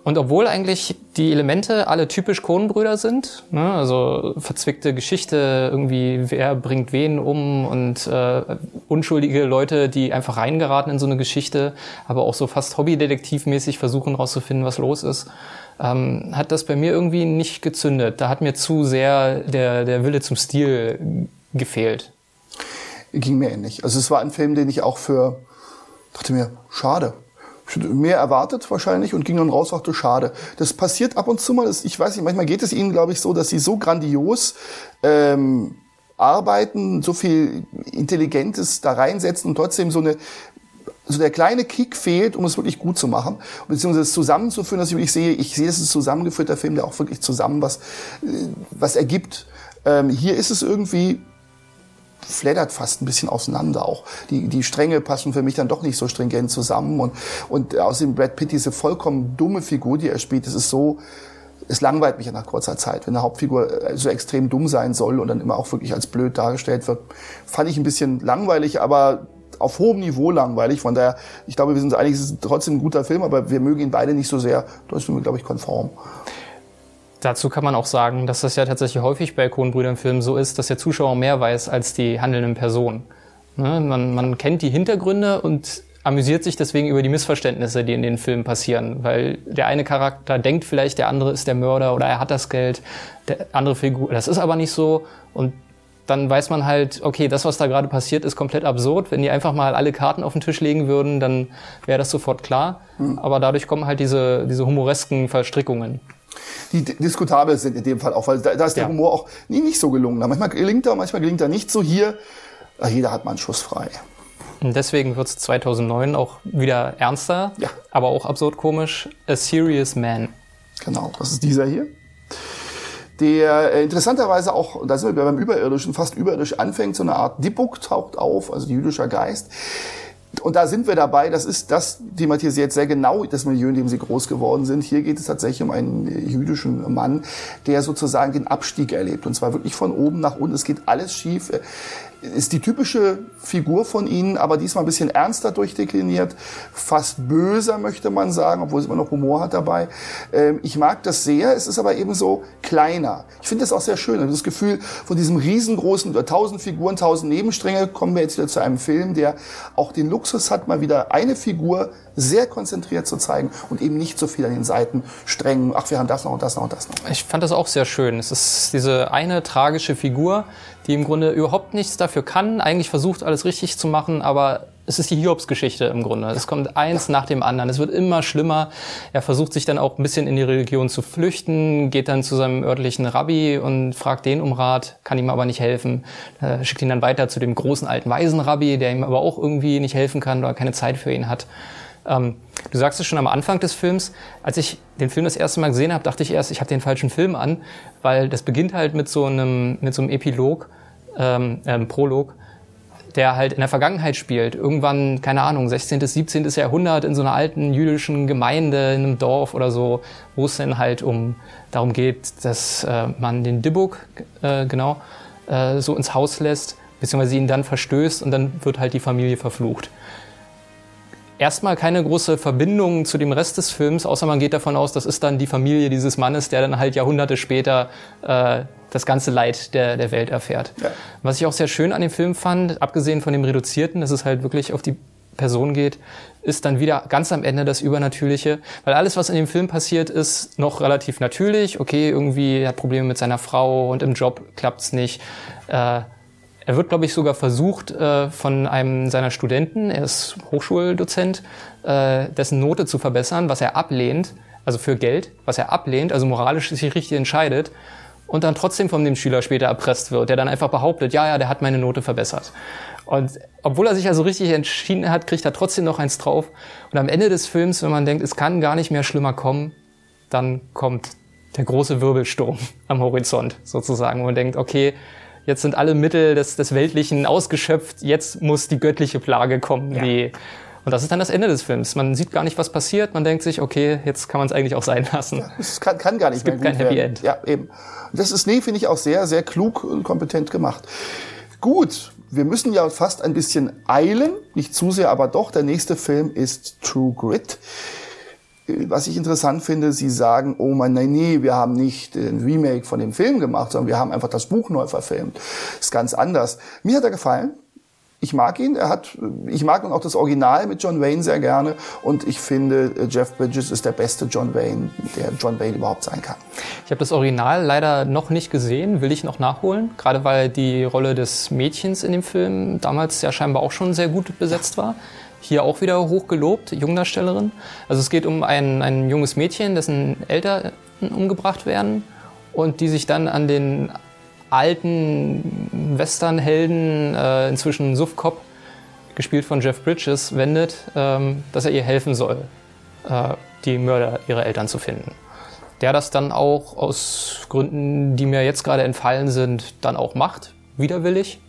Und obwohl eigentlich die Elemente alle typisch Kohnenbrüder sind, ne, also verzwickte Geschichte, irgendwie wer bringt wen um und äh, unschuldige Leute, die einfach reingeraten in so eine Geschichte, aber auch so fast hobbydetektivmäßig versuchen rauszufinden, was los ist, ähm, hat das bei mir irgendwie nicht gezündet. Da hat mir zu sehr der, der Wille zum Stil gefehlt. Ging mir ähnlich. Also es war ein Film, den ich auch für, dachte mir, schade mehr erwartet wahrscheinlich und ging dann raus, dachte, schade. Das passiert ab und zu mal, ich weiß nicht, manchmal geht es ihnen, glaube ich, so, dass sie so grandios ähm, arbeiten, so viel Intelligentes da reinsetzen und trotzdem so eine so der kleine Kick fehlt, um es wirklich gut zu machen, beziehungsweise es zusammenzuführen, dass ich wirklich sehe, ich sehe, es ist ein zusammengeführter Film, der auch wirklich zusammen was, äh, was ergibt. Ähm, hier ist es irgendwie fleddert fast ein bisschen auseinander auch. Die, die Stränge passen für mich dann doch nicht so stringent zusammen und, und außerdem Brad Pitt, diese vollkommen dumme Figur, die er spielt, das ist so, es langweilt mich ja nach kurzer Zeit, wenn eine Hauptfigur äh, so extrem dumm sein soll und dann immer auch wirklich als blöd dargestellt wird. Fand ich ein bisschen langweilig, aber auf hohem Niveau langweilig. Von daher, ich glaube, wir sind uns einig, es ist trotzdem ein guter Film, aber wir mögen ihn beide nicht so sehr. Da sind wir, glaube ich, konform. Dazu kann man auch sagen, dass das ja tatsächlich häufig bei Kohnbrüdern-Filmen so ist, dass der Zuschauer mehr weiß als die handelnden Personen. Ne? Man, man kennt die Hintergründe und amüsiert sich deswegen über die Missverständnisse, die in den Filmen passieren. Weil der eine Charakter denkt vielleicht, der andere ist der Mörder oder er hat das Geld, der andere Figur, das ist aber nicht so. Und dann weiß man halt, okay, das, was da gerade passiert, ist komplett absurd. Wenn die einfach mal alle Karten auf den Tisch legen würden, dann wäre das sofort klar. Mhm. Aber dadurch kommen halt diese, diese humoresken Verstrickungen die diskutabel sind in dem Fall auch, weil da, da ist der ja. Humor auch nie nicht so gelungen. Manchmal gelingt er, manchmal gelingt er nicht so hier. Jeder hat mal einen Schuss frei. Und deswegen wird es 2009 auch wieder ernster, ja. aber auch absurd komisch. A Serious Man. Genau, das ist dieser hier. Der äh, interessanterweise auch, da sind wir beim Überirdischen, fast überirdisch anfängt, so eine Art Dibuk taucht auf, also jüdischer Geist und da sind wir dabei, das ist, das thematisiert sehr genau das Milieu, in dem sie groß geworden sind. Hier geht es tatsächlich um einen jüdischen Mann, der sozusagen den Abstieg erlebt. Und zwar wirklich von oben nach unten. Es geht alles schief ist die typische Figur von ihnen, aber diesmal ein bisschen ernster durchdekliniert, fast böser möchte man sagen, obwohl es immer noch Humor hat dabei. Ähm, ich mag das sehr, es ist aber eben so kleiner. Ich finde das auch sehr schön. Das Gefühl von diesem riesengroßen, tausend Figuren, tausend Nebenstränge, kommen wir jetzt wieder zu einem Film, der auch den Luxus hat, mal wieder eine Figur sehr konzentriert zu zeigen und eben nicht so viel an den Seiten streng, ach, wir haben das noch und das noch und das noch. Ich fand das auch sehr schön. Es ist diese eine tragische Figur, die im Grunde überhaupt nichts dafür kann, eigentlich versucht, alles richtig zu machen, aber es ist die Hiobs-Geschichte im Grunde. Es kommt eins nach dem anderen. Es wird immer schlimmer. Er versucht sich dann auch ein bisschen in die Religion zu flüchten, geht dann zu seinem örtlichen Rabbi und fragt den um Rat, kann ihm aber nicht helfen. Er schickt ihn dann weiter zu dem großen alten Waisenrabbi, der ihm aber auch irgendwie nicht helfen kann oder keine Zeit für ihn hat. Ähm, du sagst es schon am Anfang des Films, als ich den Film das erste Mal gesehen habe, dachte ich erst, ich habe den falschen Film an, weil das beginnt halt mit so einem, mit so einem Epilog, ähm, ähm, Prolog, der halt in der Vergangenheit spielt. Irgendwann, keine Ahnung, 16., bis 17. Jahrhundert in so einer alten jüdischen Gemeinde, in einem Dorf oder so, wo es dann halt um darum geht, dass äh, man den Dibbuk, äh, genau, äh, so ins Haus lässt, beziehungsweise ihn dann verstößt und dann wird halt die Familie verflucht erstmal keine große Verbindung zu dem Rest des Films, außer man geht davon aus, das ist dann die Familie dieses Mannes, der dann halt Jahrhunderte später äh, das ganze Leid der, der Welt erfährt. Ja. Was ich auch sehr schön an dem Film fand, abgesehen von dem Reduzierten, dass es halt wirklich auf die Person geht, ist dann wieder ganz am Ende das Übernatürliche. Weil alles, was in dem Film passiert, ist noch relativ natürlich. Okay, irgendwie er hat Probleme mit seiner Frau und im Job klappt's nicht. Äh, er wird, glaube ich, sogar versucht äh, von einem seiner Studenten, er ist Hochschuldozent, äh, dessen Note zu verbessern, was er ablehnt, also für Geld, was er ablehnt, also moralisch sich richtig entscheidet und dann trotzdem von dem Schüler später erpresst wird, der dann einfach behauptet, ja, ja, der hat meine Note verbessert. Und obwohl er sich also richtig entschieden hat, kriegt er trotzdem noch eins drauf. Und am Ende des Films, wenn man denkt, es kann gar nicht mehr schlimmer kommen, dann kommt der große Wirbelsturm (laughs) am Horizont sozusagen. Und man denkt, okay, jetzt sind alle Mittel des, des Weltlichen ausgeschöpft, jetzt muss die göttliche Plage kommen. Ja. Wie, und das ist dann das Ende des Films. Man sieht gar nicht, was passiert. Man denkt sich, okay, jetzt kann man es eigentlich auch sein lassen. Ja, es kann, kann gar nicht es gibt kein Happy werden. End. Ja, eben. Das ist, nee, finde ich auch sehr, sehr klug und kompetent gemacht. Gut, wir müssen ja fast ein bisschen eilen. Nicht zu sehr, aber doch. Der nächste Film ist True Grit was ich interessant finde, Sie sagen, oh mein, nein, nee, wir haben nicht ein Remake von dem Film gemacht, sondern wir haben einfach das Buch neu verfilmt. Ist ganz anders. Mir hat er gefallen. Ich mag ihn. Er hat, ich mag auch das Original mit John Wayne sehr gerne. Und ich finde, Jeff Bridges ist der beste John Wayne, der John Wayne überhaupt sein kann. Ich habe das Original leider noch nicht gesehen, will ich noch nachholen. Gerade weil die Rolle des Mädchens in dem Film damals ja scheinbar auch schon sehr gut besetzt war. Hier auch wieder hochgelobt, Jungdarstellerin. Also es geht um ein, ein junges Mädchen, dessen Eltern umgebracht werden und die sich dann an den alten Westernhelden, äh, inzwischen Suffkop, gespielt von Jeff Bridges, wendet, ähm, dass er ihr helfen soll, äh, die Mörder ihrer Eltern zu finden. Der das dann auch aus Gründen, die mir jetzt gerade entfallen sind, dann auch macht, widerwillig.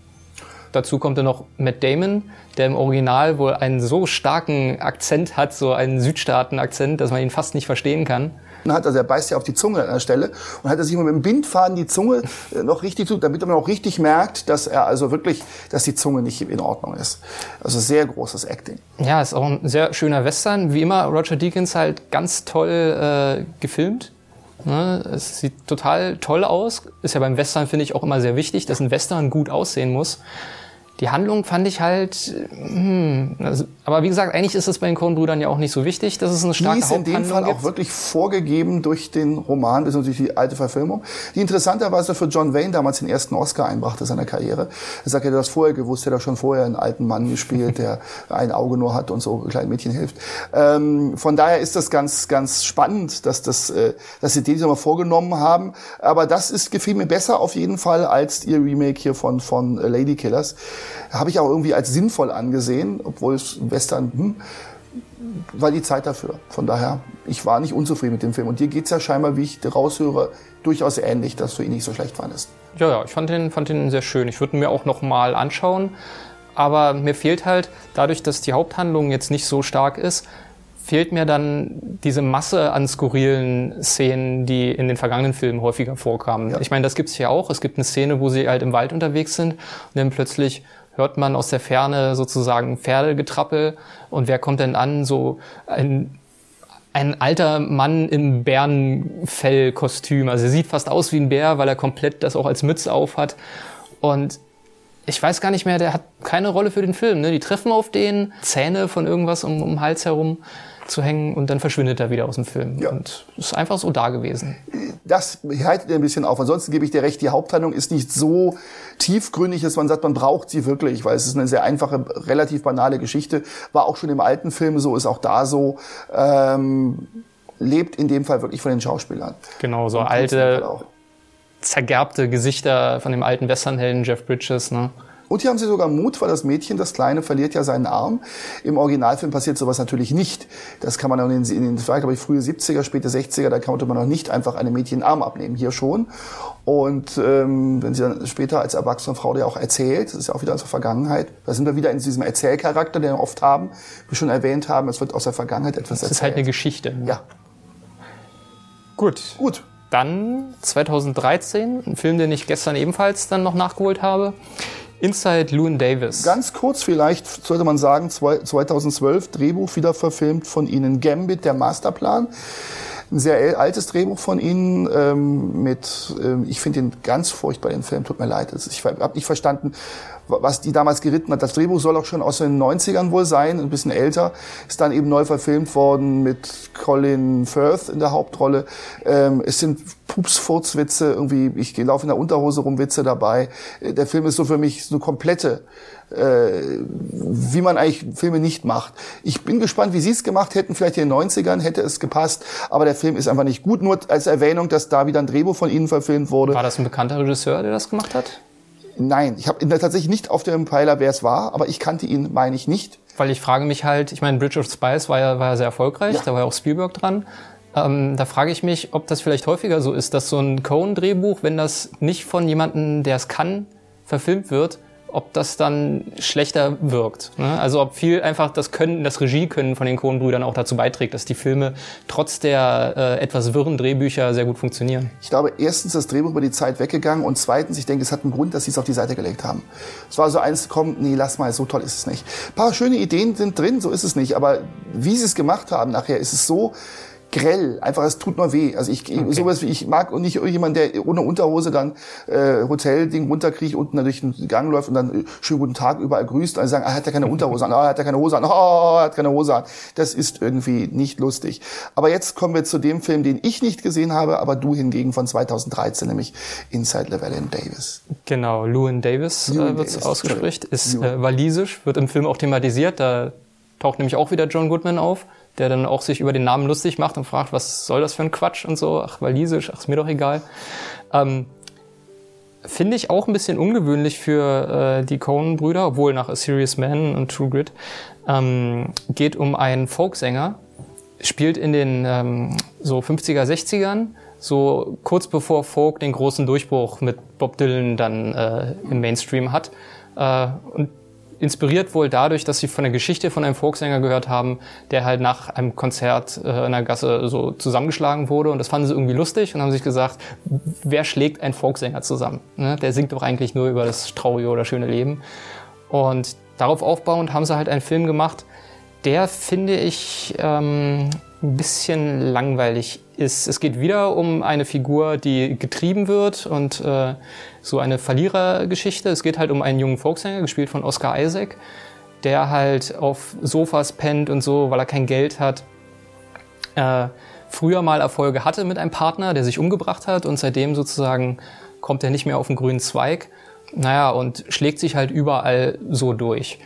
Dazu kommt dann noch Matt Damon, der im Original wohl einen so starken Akzent hat, so einen Südstaaten-Akzent, dass man ihn fast nicht verstehen kann. Hat, also er beißt ja auf die Zunge an der Stelle und hat er sich mit dem Bindfaden die Zunge äh, noch richtig tut, damit man auch richtig merkt, dass er also wirklich, dass die Zunge nicht in Ordnung ist. Also sehr großes Acting. Ja, ist auch ein sehr schöner Western. Wie immer Roger Deakins halt ganz toll äh, gefilmt. Ne? Es sieht total toll aus. Ist ja beim Western, finde ich, auch immer sehr wichtig, dass ein Western gut aussehen muss. Die Handlung fand ich halt, hm, also, aber wie gesagt, eigentlich ist es bei den Coen-Brüdern ja auch nicht so wichtig, dass es eine starke die ist in dem Fall gibt. auch wirklich vorgegeben durch den Roman, ist natürlich die alte Verfilmung, die interessanterweise für John Wayne damals den ersten Oscar einbrachte seiner Karriere. Er sagt, er hat das vorher gewusst, er hat schon vorher einen alten Mann gespielt, der (laughs) ein Auge nur hat und so kleinen Mädchen hilft. Ähm, von daher ist das ganz, ganz spannend, dass, das, äh, dass sie den mal vorgenommen haben. Aber das ist, gefiel mir besser auf jeden Fall als ihr Remake hier von, von Lady Killers habe ich auch irgendwie als sinnvoll angesehen, obwohl es Western, hm, war die Zeit dafür. Von daher, ich war nicht unzufrieden mit dem Film. Und dir geht's ja scheinbar, wie ich raushöre, durchaus ähnlich, dass du ihn nicht so schlecht fandest. Ja, ja, ich fand den, fand den sehr schön. Ich würde ihn mir auch noch mal anschauen. Aber mir fehlt halt, dadurch, dass die Haupthandlung jetzt nicht so stark ist, fehlt mir dann diese Masse an skurrilen Szenen, die in den vergangenen Filmen häufiger vorkamen. Ja. Ich meine, das gibt's hier auch. Es gibt eine Szene, wo sie halt im Wald unterwegs sind und dann plötzlich hört man aus der Ferne sozusagen Pferdegetrappel und wer kommt denn an? So ein ein alter Mann im Bärenfellkostüm. Also er sieht fast aus wie ein Bär, weil er komplett das auch als Mütze auf hat. Und ich weiß gar nicht mehr, der hat keine Rolle für den Film. Ne? Die treffen auf den, Zähne von irgendwas um, um den Hals herum zu hängen und dann verschwindet er wieder aus dem Film. Ja. Und ist einfach so da gewesen. Das haltet ein bisschen auf. Ansonsten gebe ich dir recht, die Haupthandlung ist nicht so tiefgründig, dass man sagt, man braucht sie wirklich, weil es ist eine sehr einfache, relativ banale Geschichte. War auch schon im alten Film so, ist auch da so. Ähm, lebt in dem Fall wirklich von den Schauspielern. Genau, so alte zergerbte Gesichter von dem alten Westernhelden Jeff Bridges. Ne? Und hier haben sie sogar Mut, weil das Mädchen, das Kleine, verliert ja seinen Arm. Im Originalfilm passiert sowas natürlich nicht. Das kann man in den, in den glaube ich, frühe 70er, späte 60er, da konnte man noch nicht einfach einem Mädchen Arm abnehmen. Hier schon. Und ähm, wenn sie dann später als erwachsene Frau dir auch erzählt, das ist ja auch wieder aus der Vergangenheit, da sind wir wieder in diesem Erzählcharakter, den wir oft haben, wie wir schon erwähnt haben, es wird aus der Vergangenheit etwas erzählt. Das ist halt eine Geschichte. Ne? Ja. Gut. Gut. Dann 2013, ein Film, den ich gestern ebenfalls dann noch nachgeholt habe. Inside Loon Davis. Ganz kurz vielleicht sollte man sagen, 2012 Drehbuch wieder verfilmt von Ihnen, Gambit, der Masterplan. Ein sehr altes Drehbuch von Ihnen ähm, mit, ähm, ich finde ihn ganz furchtbar, den Film, tut mir leid. Ich habe nicht verstanden, was die damals geritten hat. Das Drehbuch soll auch schon aus den 90ern wohl sein, ein bisschen älter. Ist dann eben neu verfilmt worden mit Colin Firth in der Hauptrolle. Ähm, es sind Pups-Furzwitze, irgendwie, ich laufe in der Unterhose rum, Witze dabei. Äh, der Film ist so für mich so komplette, äh, wie man eigentlich Filme nicht macht. Ich bin gespannt, wie Sie es gemacht hätten. Vielleicht in den 90ern hätte es gepasst, aber der Film ist einfach nicht gut. Nur als Erwähnung, dass da wieder ein Drehbuch von Ihnen verfilmt wurde. War das ein bekannter Regisseur, der das gemacht hat? Nein, ich habe tatsächlich nicht auf dem Pfeiler, wer es war, aber ich kannte ihn, meine ich nicht. Weil ich frage mich halt, ich meine, Bridge of Spies war ja, war ja sehr erfolgreich, ja. da war ja auch Spielberg dran. Ähm, da frage ich mich, ob das vielleicht häufiger so ist, dass so ein Cohen-Drehbuch, wenn das nicht von jemandem, der es kann, verfilmt wird, ob das dann schlechter wirkt. Ne? Also ob viel einfach das Können, das Regiekönnen von den Coen-Brüdern auch dazu beiträgt, dass die Filme trotz der äh, etwas wirren Drehbücher sehr gut funktionieren. Ich glaube, erstens das Drehbuch über die Zeit weggegangen und zweitens, ich denke, es hat einen Grund, dass sie es auf die Seite gelegt haben. Es war so eins, komm, nee, lass mal, so toll ist es nicht. Ein paar schöne Ideen sind drin, so ist es nicht, aber wie sie es gemacht haben nachher, ist es so, grell. Einfach, es tut nur weh. Also ich okay. sowas wie ich mag und nicht irgendjemand, der ohne Unterhose dann äh, Hotelding runterkriegt, unten durch den Gang läuft und dann äh, schönen guten Tag überall grüßt. Also sagen, ah, hat er keine Unterhose an, ah, hat er keine Hose an, oh, hat keine Hose an. Das ist irgendwie nicht lustig. Aber jetzt kommen wir zu dem Film, den ich nicht gesehen habe, aber du hingegen von 2013, nämlich Inside Llewellyn Davis. Genau, Llewyn Davis äh, wird ausgesprochen, ist äh, walisisch, wird im Film auch thematisiert. Da taucht nämlich auch wieder John Goodman auf der dann auch sich über den Namen lustig macht und fragt, was soll das für ein Quatsch und so, ach, walisisch, ach, ist mir doch egal. Ähm, Finde ich auch ein bisschen ungewöhnlich für äh, die Coen-Brüder, obwohl nach A Serious Man und True Grit ähm, geht um einen Folksänger, spielt in den ähm, so 50er, 60ern, so kurz bevor Folk den großen Durchbruch mit Bob Dylan dann äh, im Mainstream hat. Äh, und inspiriert wohl dadurch, dass sie von der Geschichte von einem Folksänger gehört haben, der halt nach einem Konzert äh, in der Gasse so zusammengeschlagen wurde. Und das fanden sie irgendwie lustig und haben sich gesagt, wer schlägt einen Folksänger zusammen? Ne? Der singt doch eigentlich nur über das traurige oder schöne Leben. Und darauf aufbauend haben sie halt einen Film gemacht, der, finde ich, ähm, ein bisschen langweilig ist. Es geht wieder um eine Figur, die getrieben wird und äh, so eine Verlierergeschichte. Es geht halt um einen jungen Folksänger, gespielt von Oscar Isaac, der halt auf Sofas pennt und so, weil er kein Geld hat. Äh, früher mal Erfolge hatte mit einem Partner, der sich umgebracht hat und seitdem sozusagen kommt er nicht mehr auf den grünen Zweig. Naja, und schlägt sich halt überall so durch.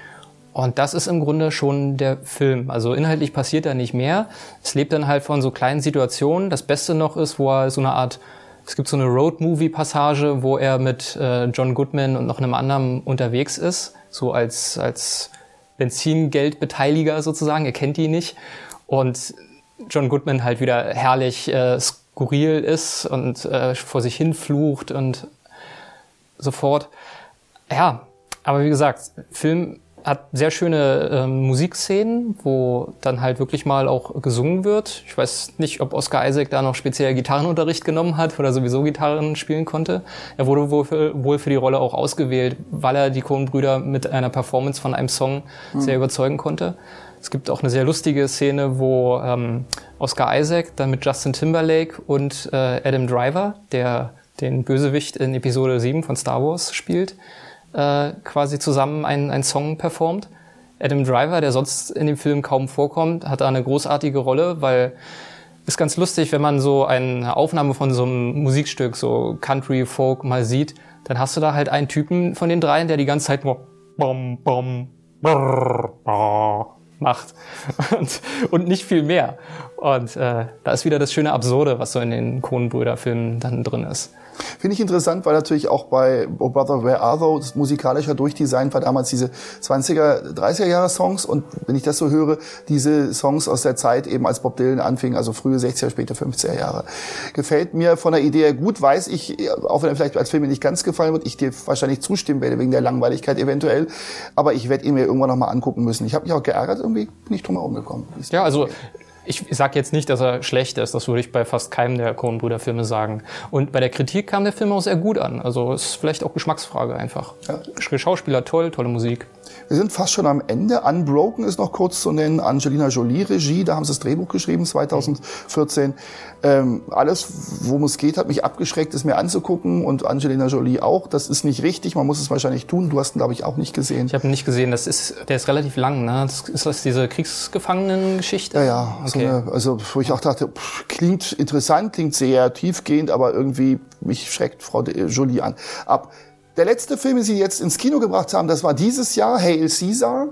Und das ist im Grunde schon der Film. Also inhaltlich passiert da nicht mehr. Es lebt dann halt von so kleinen Situationen. Das Beste noch ist, wo er so eine Art, es gibt so eine Road-Movie-Passage, wo er mit äh, John Goodman und noch einem anderen unterwegs ist, so als, als Benzingeldbeteiliger sozusagen. Er kennt die nicht. Und John Goodman halt wieder herrlich äh, skurril ist und äh, vor sich hin flucht und so fort. Ja, aber wie gesagt, Film hat sehr schöne ähm, Musikszenen, wo dann halt wirklich mal auch gesungen wird. Ich weiß nicht, ob Oscar Isaac da noch speziell Gitarrenunterricht genommen hat oder sowieso Gitarren spielen konnte. Er wurde wohl für, wohl für die Rolle auch ausgewählt, weil er die Coen-Brüder mit einer Performance von einem Song mhm. sehr überzeugen konnte. Es gibt auch eine sehr lustige Szene, wo ähm, Oscar Isaac dann mit Justin Timberlake und äh, Adam Driver, der den Bösewicht in Episode 7 von Star Wars spielt, äh, quasi zusammen einen, einen Song performt. Adam Driver, der sonst in dem Film kaum vorkommt, hat da eine großartige Rolle, weil ist ganz lustig, wenn man so eine Aufnahme von so einem Musikstück, so Country, Folk mal sieht, dann hast du da halt einen Typen von den dreien, der die ganze Zeit nur bom, bom, brrr, brrr macht (laughs) und, und nicht viel mehr. Und äh, da ist wieder das schöne Absurde, was so in den Coen-Brüder-Filmen dann drin ist. Finde ich interessant, weil natürlich auch bei Oh Brother Where Are Thou das musikalischer Durchdesign war damals diese 20er, 30er Jahre Songs und wenn ich das so höre, diese Songs aus der Zeit eben als Bob Dylan anfing, also frühe 60er, späte 50er Jahre. Gefällt mir von der Idee her gut, weiß ich, auch wenn er vielleicht als Film nicht ganz gefallen wird, ich dir wahrscheinlich zustimmen werde wegen der Langweiligkeit eventuell, aber ich werde ihn mir irgendwann nochmal angucken müssen. Ich habe mich auch geärgert, irgendwie bin ich drum herum gekommen. Ja, also ich sage jetzt nicht, dass er schlecht ist, das würde ich bei fast keinem der Coen-Brüder-Filme sagen. Und bei der Kritik kam der Film auch sehr gut an. Also ist vielleicht auch Geschmacksfrage einfach. Ja. Schauspieler toll, tolle Musik. Wir sind fast schon am Ende. Unbroken ist noch kurz zu nennen. Angelina Jolie Regie, da haben sie das Drehbuch geschrieben, 2014. Ähm, alles, worum es geht, hat mich abgeschreckt, es mir anzugucken und Angelina Jolie auch. Das ist nicht richtig, man muss es wahrscheinlich tun. Du hast ihn, glaube ich, auch nicht gesehen. Ich habe ihn nicht gesehen. Das ist, der ist relativ lang, ne? Das ist das diese Kriegsgefangenen-Geschichte? Ja, ja. Okay. So eine, also, wo ich auch dachte, pff, klingt interessant, klingt sehr tiefgehend, aber irgendwie mich schreckt Frau Jolie an. Ab der letzte Film, den sie jetzt ins Kino gebracht haben, das war dieses Jahr, Hail Caesar,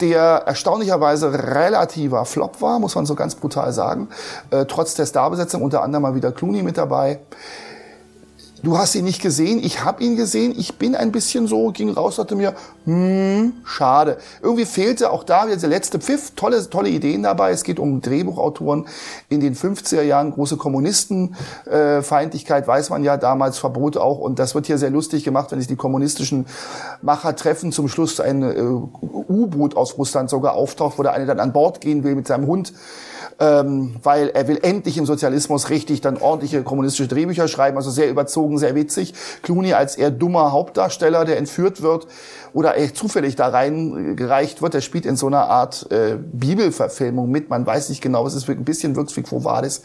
der erstaunlicherweise relativer Flop war, muss man so ganz brutal sagen. Äh, trotz der Starbesetzung unter anderem mal wieder Clooney mit dabei. Du hast ihn nicht gesehen, ich habe ihn gesehen. Ich bin ein bisschen so, ging raus, dachte mir, hm, schade. Irgendwie fehlte auch da wieder der letzte Pfiff. Tolle, tolle Ideen dabei. Es geht um Drehbuchautoren in den 50er Jahren, große Kommunistenfeindlichkeit, äh, weiß man ja damals, Verbot auch. Und das wird hier sehr lustig gemacht, wenn sich die kommunistischen Macher treffen. Zum Schluss ein äh, U-Boot aus Russland sogar auftaucht, wo der eine dann an Bord gehen will mit seinem Hund ähm, weil er will endlich im Sozialismus richtig dann ordentliche kommunistische Drehbücher schreiben, also sehr überzogen, sehr witzig. Clooney als eher dummer Hauptdarsteller, der entführt wird oder echt zufällig da reingereicht wird, der spielt in so einer Art äh, Bibelverfilmung mit, man weiß nicht genau, es ist ein bisschen wirkt wie Quo Vadis.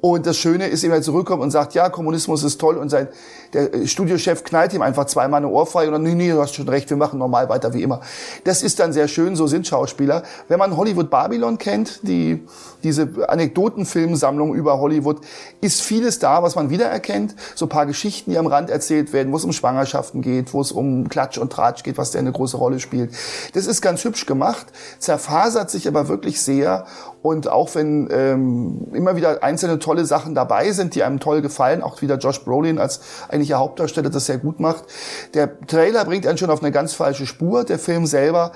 Und das Schöne ist, wenn er zurückkommt und sagt, ja, Kommunismus ist toll und sein der Studiochef knallt ihm einfach zweimal eine Ohrfeige und dann, nee, nee, du hast schon recht, wir machen normal weiter wie immer. Das ist dann sehr schön, so sind Schauspieler. Wenn man Hollywood Babylon kennt, die, diese Anekdotenfilmsammlung über Hollywood, ist vieles da, was man wiedererkennt. So ein paar Geschichten, die am Rand erzählt werden, wo es um Schwangerschaften geht, wo es um Klatsch und Tratsch geht, was der eine große Rolle spielt. Das ist ganz hübsch gemacht, zerfasert sich aber wirklich sehr und auch wenn ähm, immer wieder einzelne tolle Sachen dabei sind, die einem toll gefallen, auch wieder Josh Brolin als eigentlicher Hauptdarsteller das sehr gut macht. Der Trailer bringt einen schon auf eine ganz falsche Spur. Der Film selber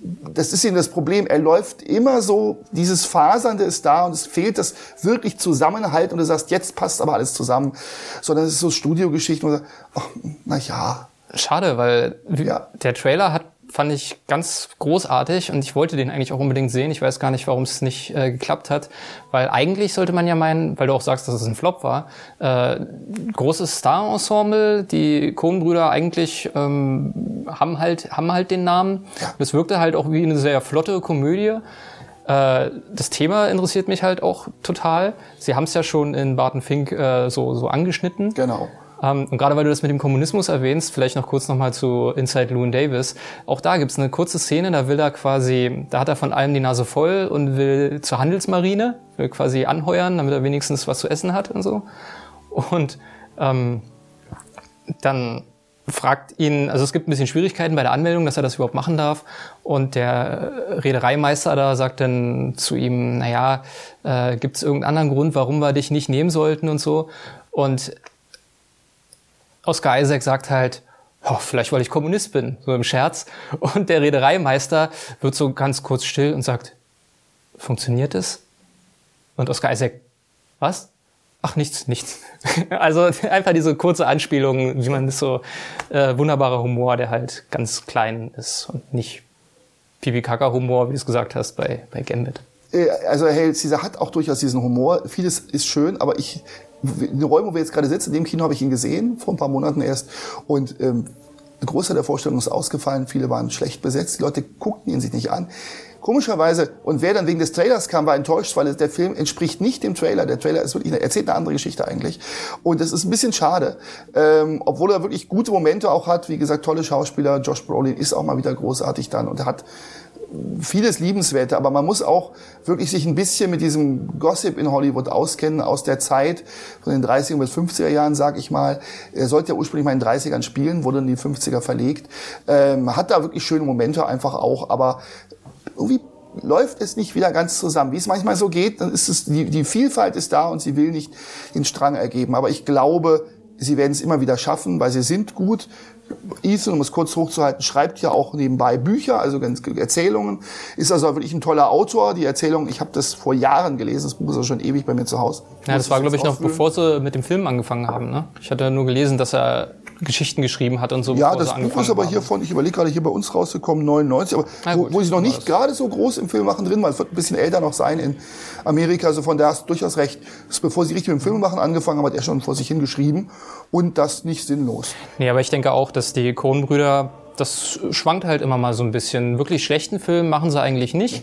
das ist eben das Problem. Er läuft immer so, dieses Fasernde ist da und es fehlt das wirklich Zusammenhalt und du sagst, jetzt passt aber alles zusammen. Sondern es ist so Studiogeschichten, wo du sagst, ach, na ja. Schade, weil ja. der Trailer hat fand ich ganz großartig und ich wollte den eigentlich auch unbedingt sehen. Ich weiß gar nicht, warum es nicht äh, geklappt hat, weil eigentlich sollte man ja meinen, weil du auch sagst, dass es ein Flop war, äh, großes Star-Ensemble, die Coen-Brüder eigentlich ähm, haben halt haben halt den Namen. Das wirkte halt auch wie eine sehr flotte Komödie. Äh, das Thema interessiert mich halt auch total. Sie haben es ja schon in Barton Fink äh, so, so angeschnitten. Genau. Ähm, und gerade weil du das mit dem Kommunismus erwähnst, vielleicht noch kurz nochmal zu Inside Llewyn Davis. Auch da gibt's eine kurze Szene, da will er quasi, da hat er von allem die Nase voll und will zur Handelsmarine, will quasi anheuern, damit er wenigstens was zu essen hat und so. Und ähm, dann fragt ihn, also es gibt ein bisschen Schwierigkeiten bei der Anmeldung, dass er das überhaupt machen darf. Und der Reedereimeister da sagt dann zu ihm, naja, äh, gibt es irgendeinen anderen Grund, warum wir dich nicht nehmen sollten und so. Und Oscar Isaac sagt halt, oh, vielleicht weil ich Kommunist bin, so im Scherz. Und der Reedereimeister wird so ganz kurz still und sagt, funktioniert es? Und Oscar Isaac, was? Ach, nichts, nichts. (laughs) Also einfach diese kurze Anspielung, wie man das so, äh, wunderbarer Humor, der halt ganz klein ist und nicht Pipi-Kaka-Humor, wie du es gesagt hast, bei, bei Gambit. Äh, also Herr Caesar hat auch durchaus diesen Humor. Vieles ist schön, aber ich in den Räumen, wo wir jetzt gerade sitzen, in dem Kino habe ich ihn gesehen, vor ein paar Monaten erst. Und ähm, ein Großteil der Vorstellung ist ausgefallen, viele waren schlecht besetzt, die Leute guckten ihn sich nicht an. Komischerweise, und wer dann wegen des Trailers kam, war enttäuscht, weil der Film entspricht nicht dem Trailer. Der Trailer ist wirklich, erzählt eine andere Geschichte eigentlich. Und das ist ein bisschen schade. Ähm, obwohl er wirklich gute Momente auch hat. Wie gesagt, tolle Schauspieler. Josh Brolin ist auch mal wieder großartig dann. Und hat vieles Liebenswerte, aber man muss auch wirklich sich ein bisschen mit diesem Gossip in Hollywood auskennen, aus der Zeit von den 30er bis 50er Jahren, sag ich mal. Er sollte ja ursprünglich mal in den 30ern spielen, wurde in die 50er verlegt. Ähm, hat da wirklich schöne Momente einfach auch, aber irgendwie läuft es nicht wieder ganz zusammen. Wie es manchmal so geht, dann ist es, die, die Vielfalt ist da und sie will nicht den Strang ergeben. Aber ich glaube, sie werden es immer wieder schaffen, weil sie sind gut. Ethan, um es kurz hochzuhalten, schreibt ja auch nebenbei Bücher, also ganz Erzählungen. Ist also wirklich ein toller Autor. Die Erzählung, ich habe das vor Jahren gelesen, das Buch ist also schon ewig bei mir zu Hause. Ich ja, das war, glaube ich, noch bevor sie mit dem Film angefangen haben. Ne? Ich hatte nur gelesen, dass er Geschichten geschrieben hat und so. Ja, das Buch ist aber hier von, ich überlege gerade, hier bei uns rausgekommen, 99, aber wo, wo sie noch nicht gerade so groß im Film machen drin war. Es wird ein bisschen älter noch sein in Amerika, also von da hast du durchaus recht. Das, bevor sie richtig mit dem Filmemachen angefangen haben, hat er schon vor sich hingeschrieben und das nicht sinnlos. Nee, aber ich denke auch, dass die Coen-Brüder, das schwankt halt immer mal so ein bisschen. Wirklich schlechten Film machen sie eigentlich nicht.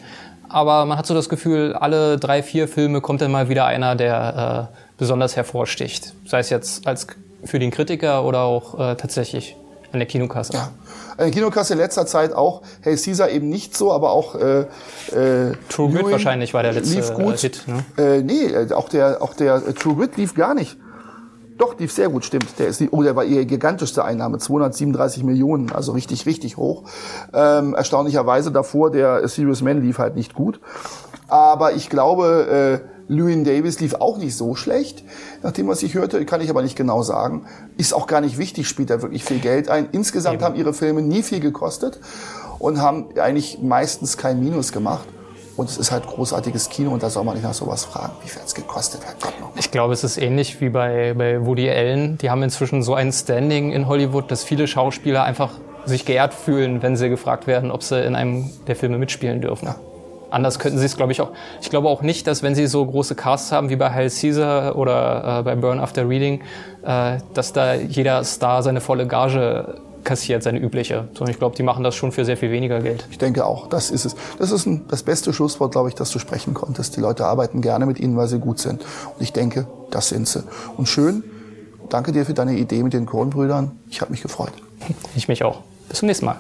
Aber man hat so das Gefühl, alle drei, vier Filme kommt dann mal wieder einer, der äh, besonders hervorsticht. Sei es jetzt als für den Kritiker oder auch äh, tatsächlich an der Kinokasse. Ja. An der Kinokasse in letzter Zeit auch, hey Caesar eben nicht so, aber auch äh, äh, True Grit wahrscheinlich war der letzte lief gut. Äh, Hit. Ne? Äh, nee, äh, auch der, auch der äh, True Grit lief gar nicht. Doch, lief sehr gut, stimmt. Der, ist, oh, der war ihr gigantischste Einnahme, 237 Millionen, also richtig, richtig hoch. Ähm, erstaunlicherweise davor, der Serious Man lief halt nicht gut. Aber ich glaube, äh, Lewin Davis lief auch nicht so schlecht. Nachdem was ich hörte, kann ich aber nicht genau sagen. Ist auch gar nicht wichtig, spielt er wirklich viel Geld ein. Insgesamt Eben. haben ihre Filme nie viel gekostet und haben eigentlich meistens kein Minus gemacht. Und es ist halt großartiges Kino und da soll man nicht nach sowas fragen. Wie viel es gekostet hat? Gott ich glaube, es ist ähnlich wie bei, bei Woody Allen. Die haben inzwischen so ein Standing in Hollywood, dass viele Schauspieler einfach sich geehrt fühlen, wenn sie gefragt werden, ob sie in einem der Filme mitspielen dürfen. Ja. Anders könnten sie es, glaube ich, auch. Ich glaube auch nicht, dass wenn sie so große Casts haben wie bei Hail Caesar oder äh, bei Burn After Reading, äh, dass da jeder Star seine volle Gage kassiert, seine übliche. Sondern ich glaube, die machen das schon für sehr viel weniger Geld. Ich denke auch, das ist es. Das ist ein, das beste Schlusswort, glaube ich, das du sprechen konntest. Die Leute arbeiten gerne mit ihnen, weil sie gut sind. Und ich denke, das sind sie. Und schön, danke dir für deine Idee mit den Kornbrüdern. Ich habe mich gefreut. Ich mich auch. Bis zum nächsten Mal.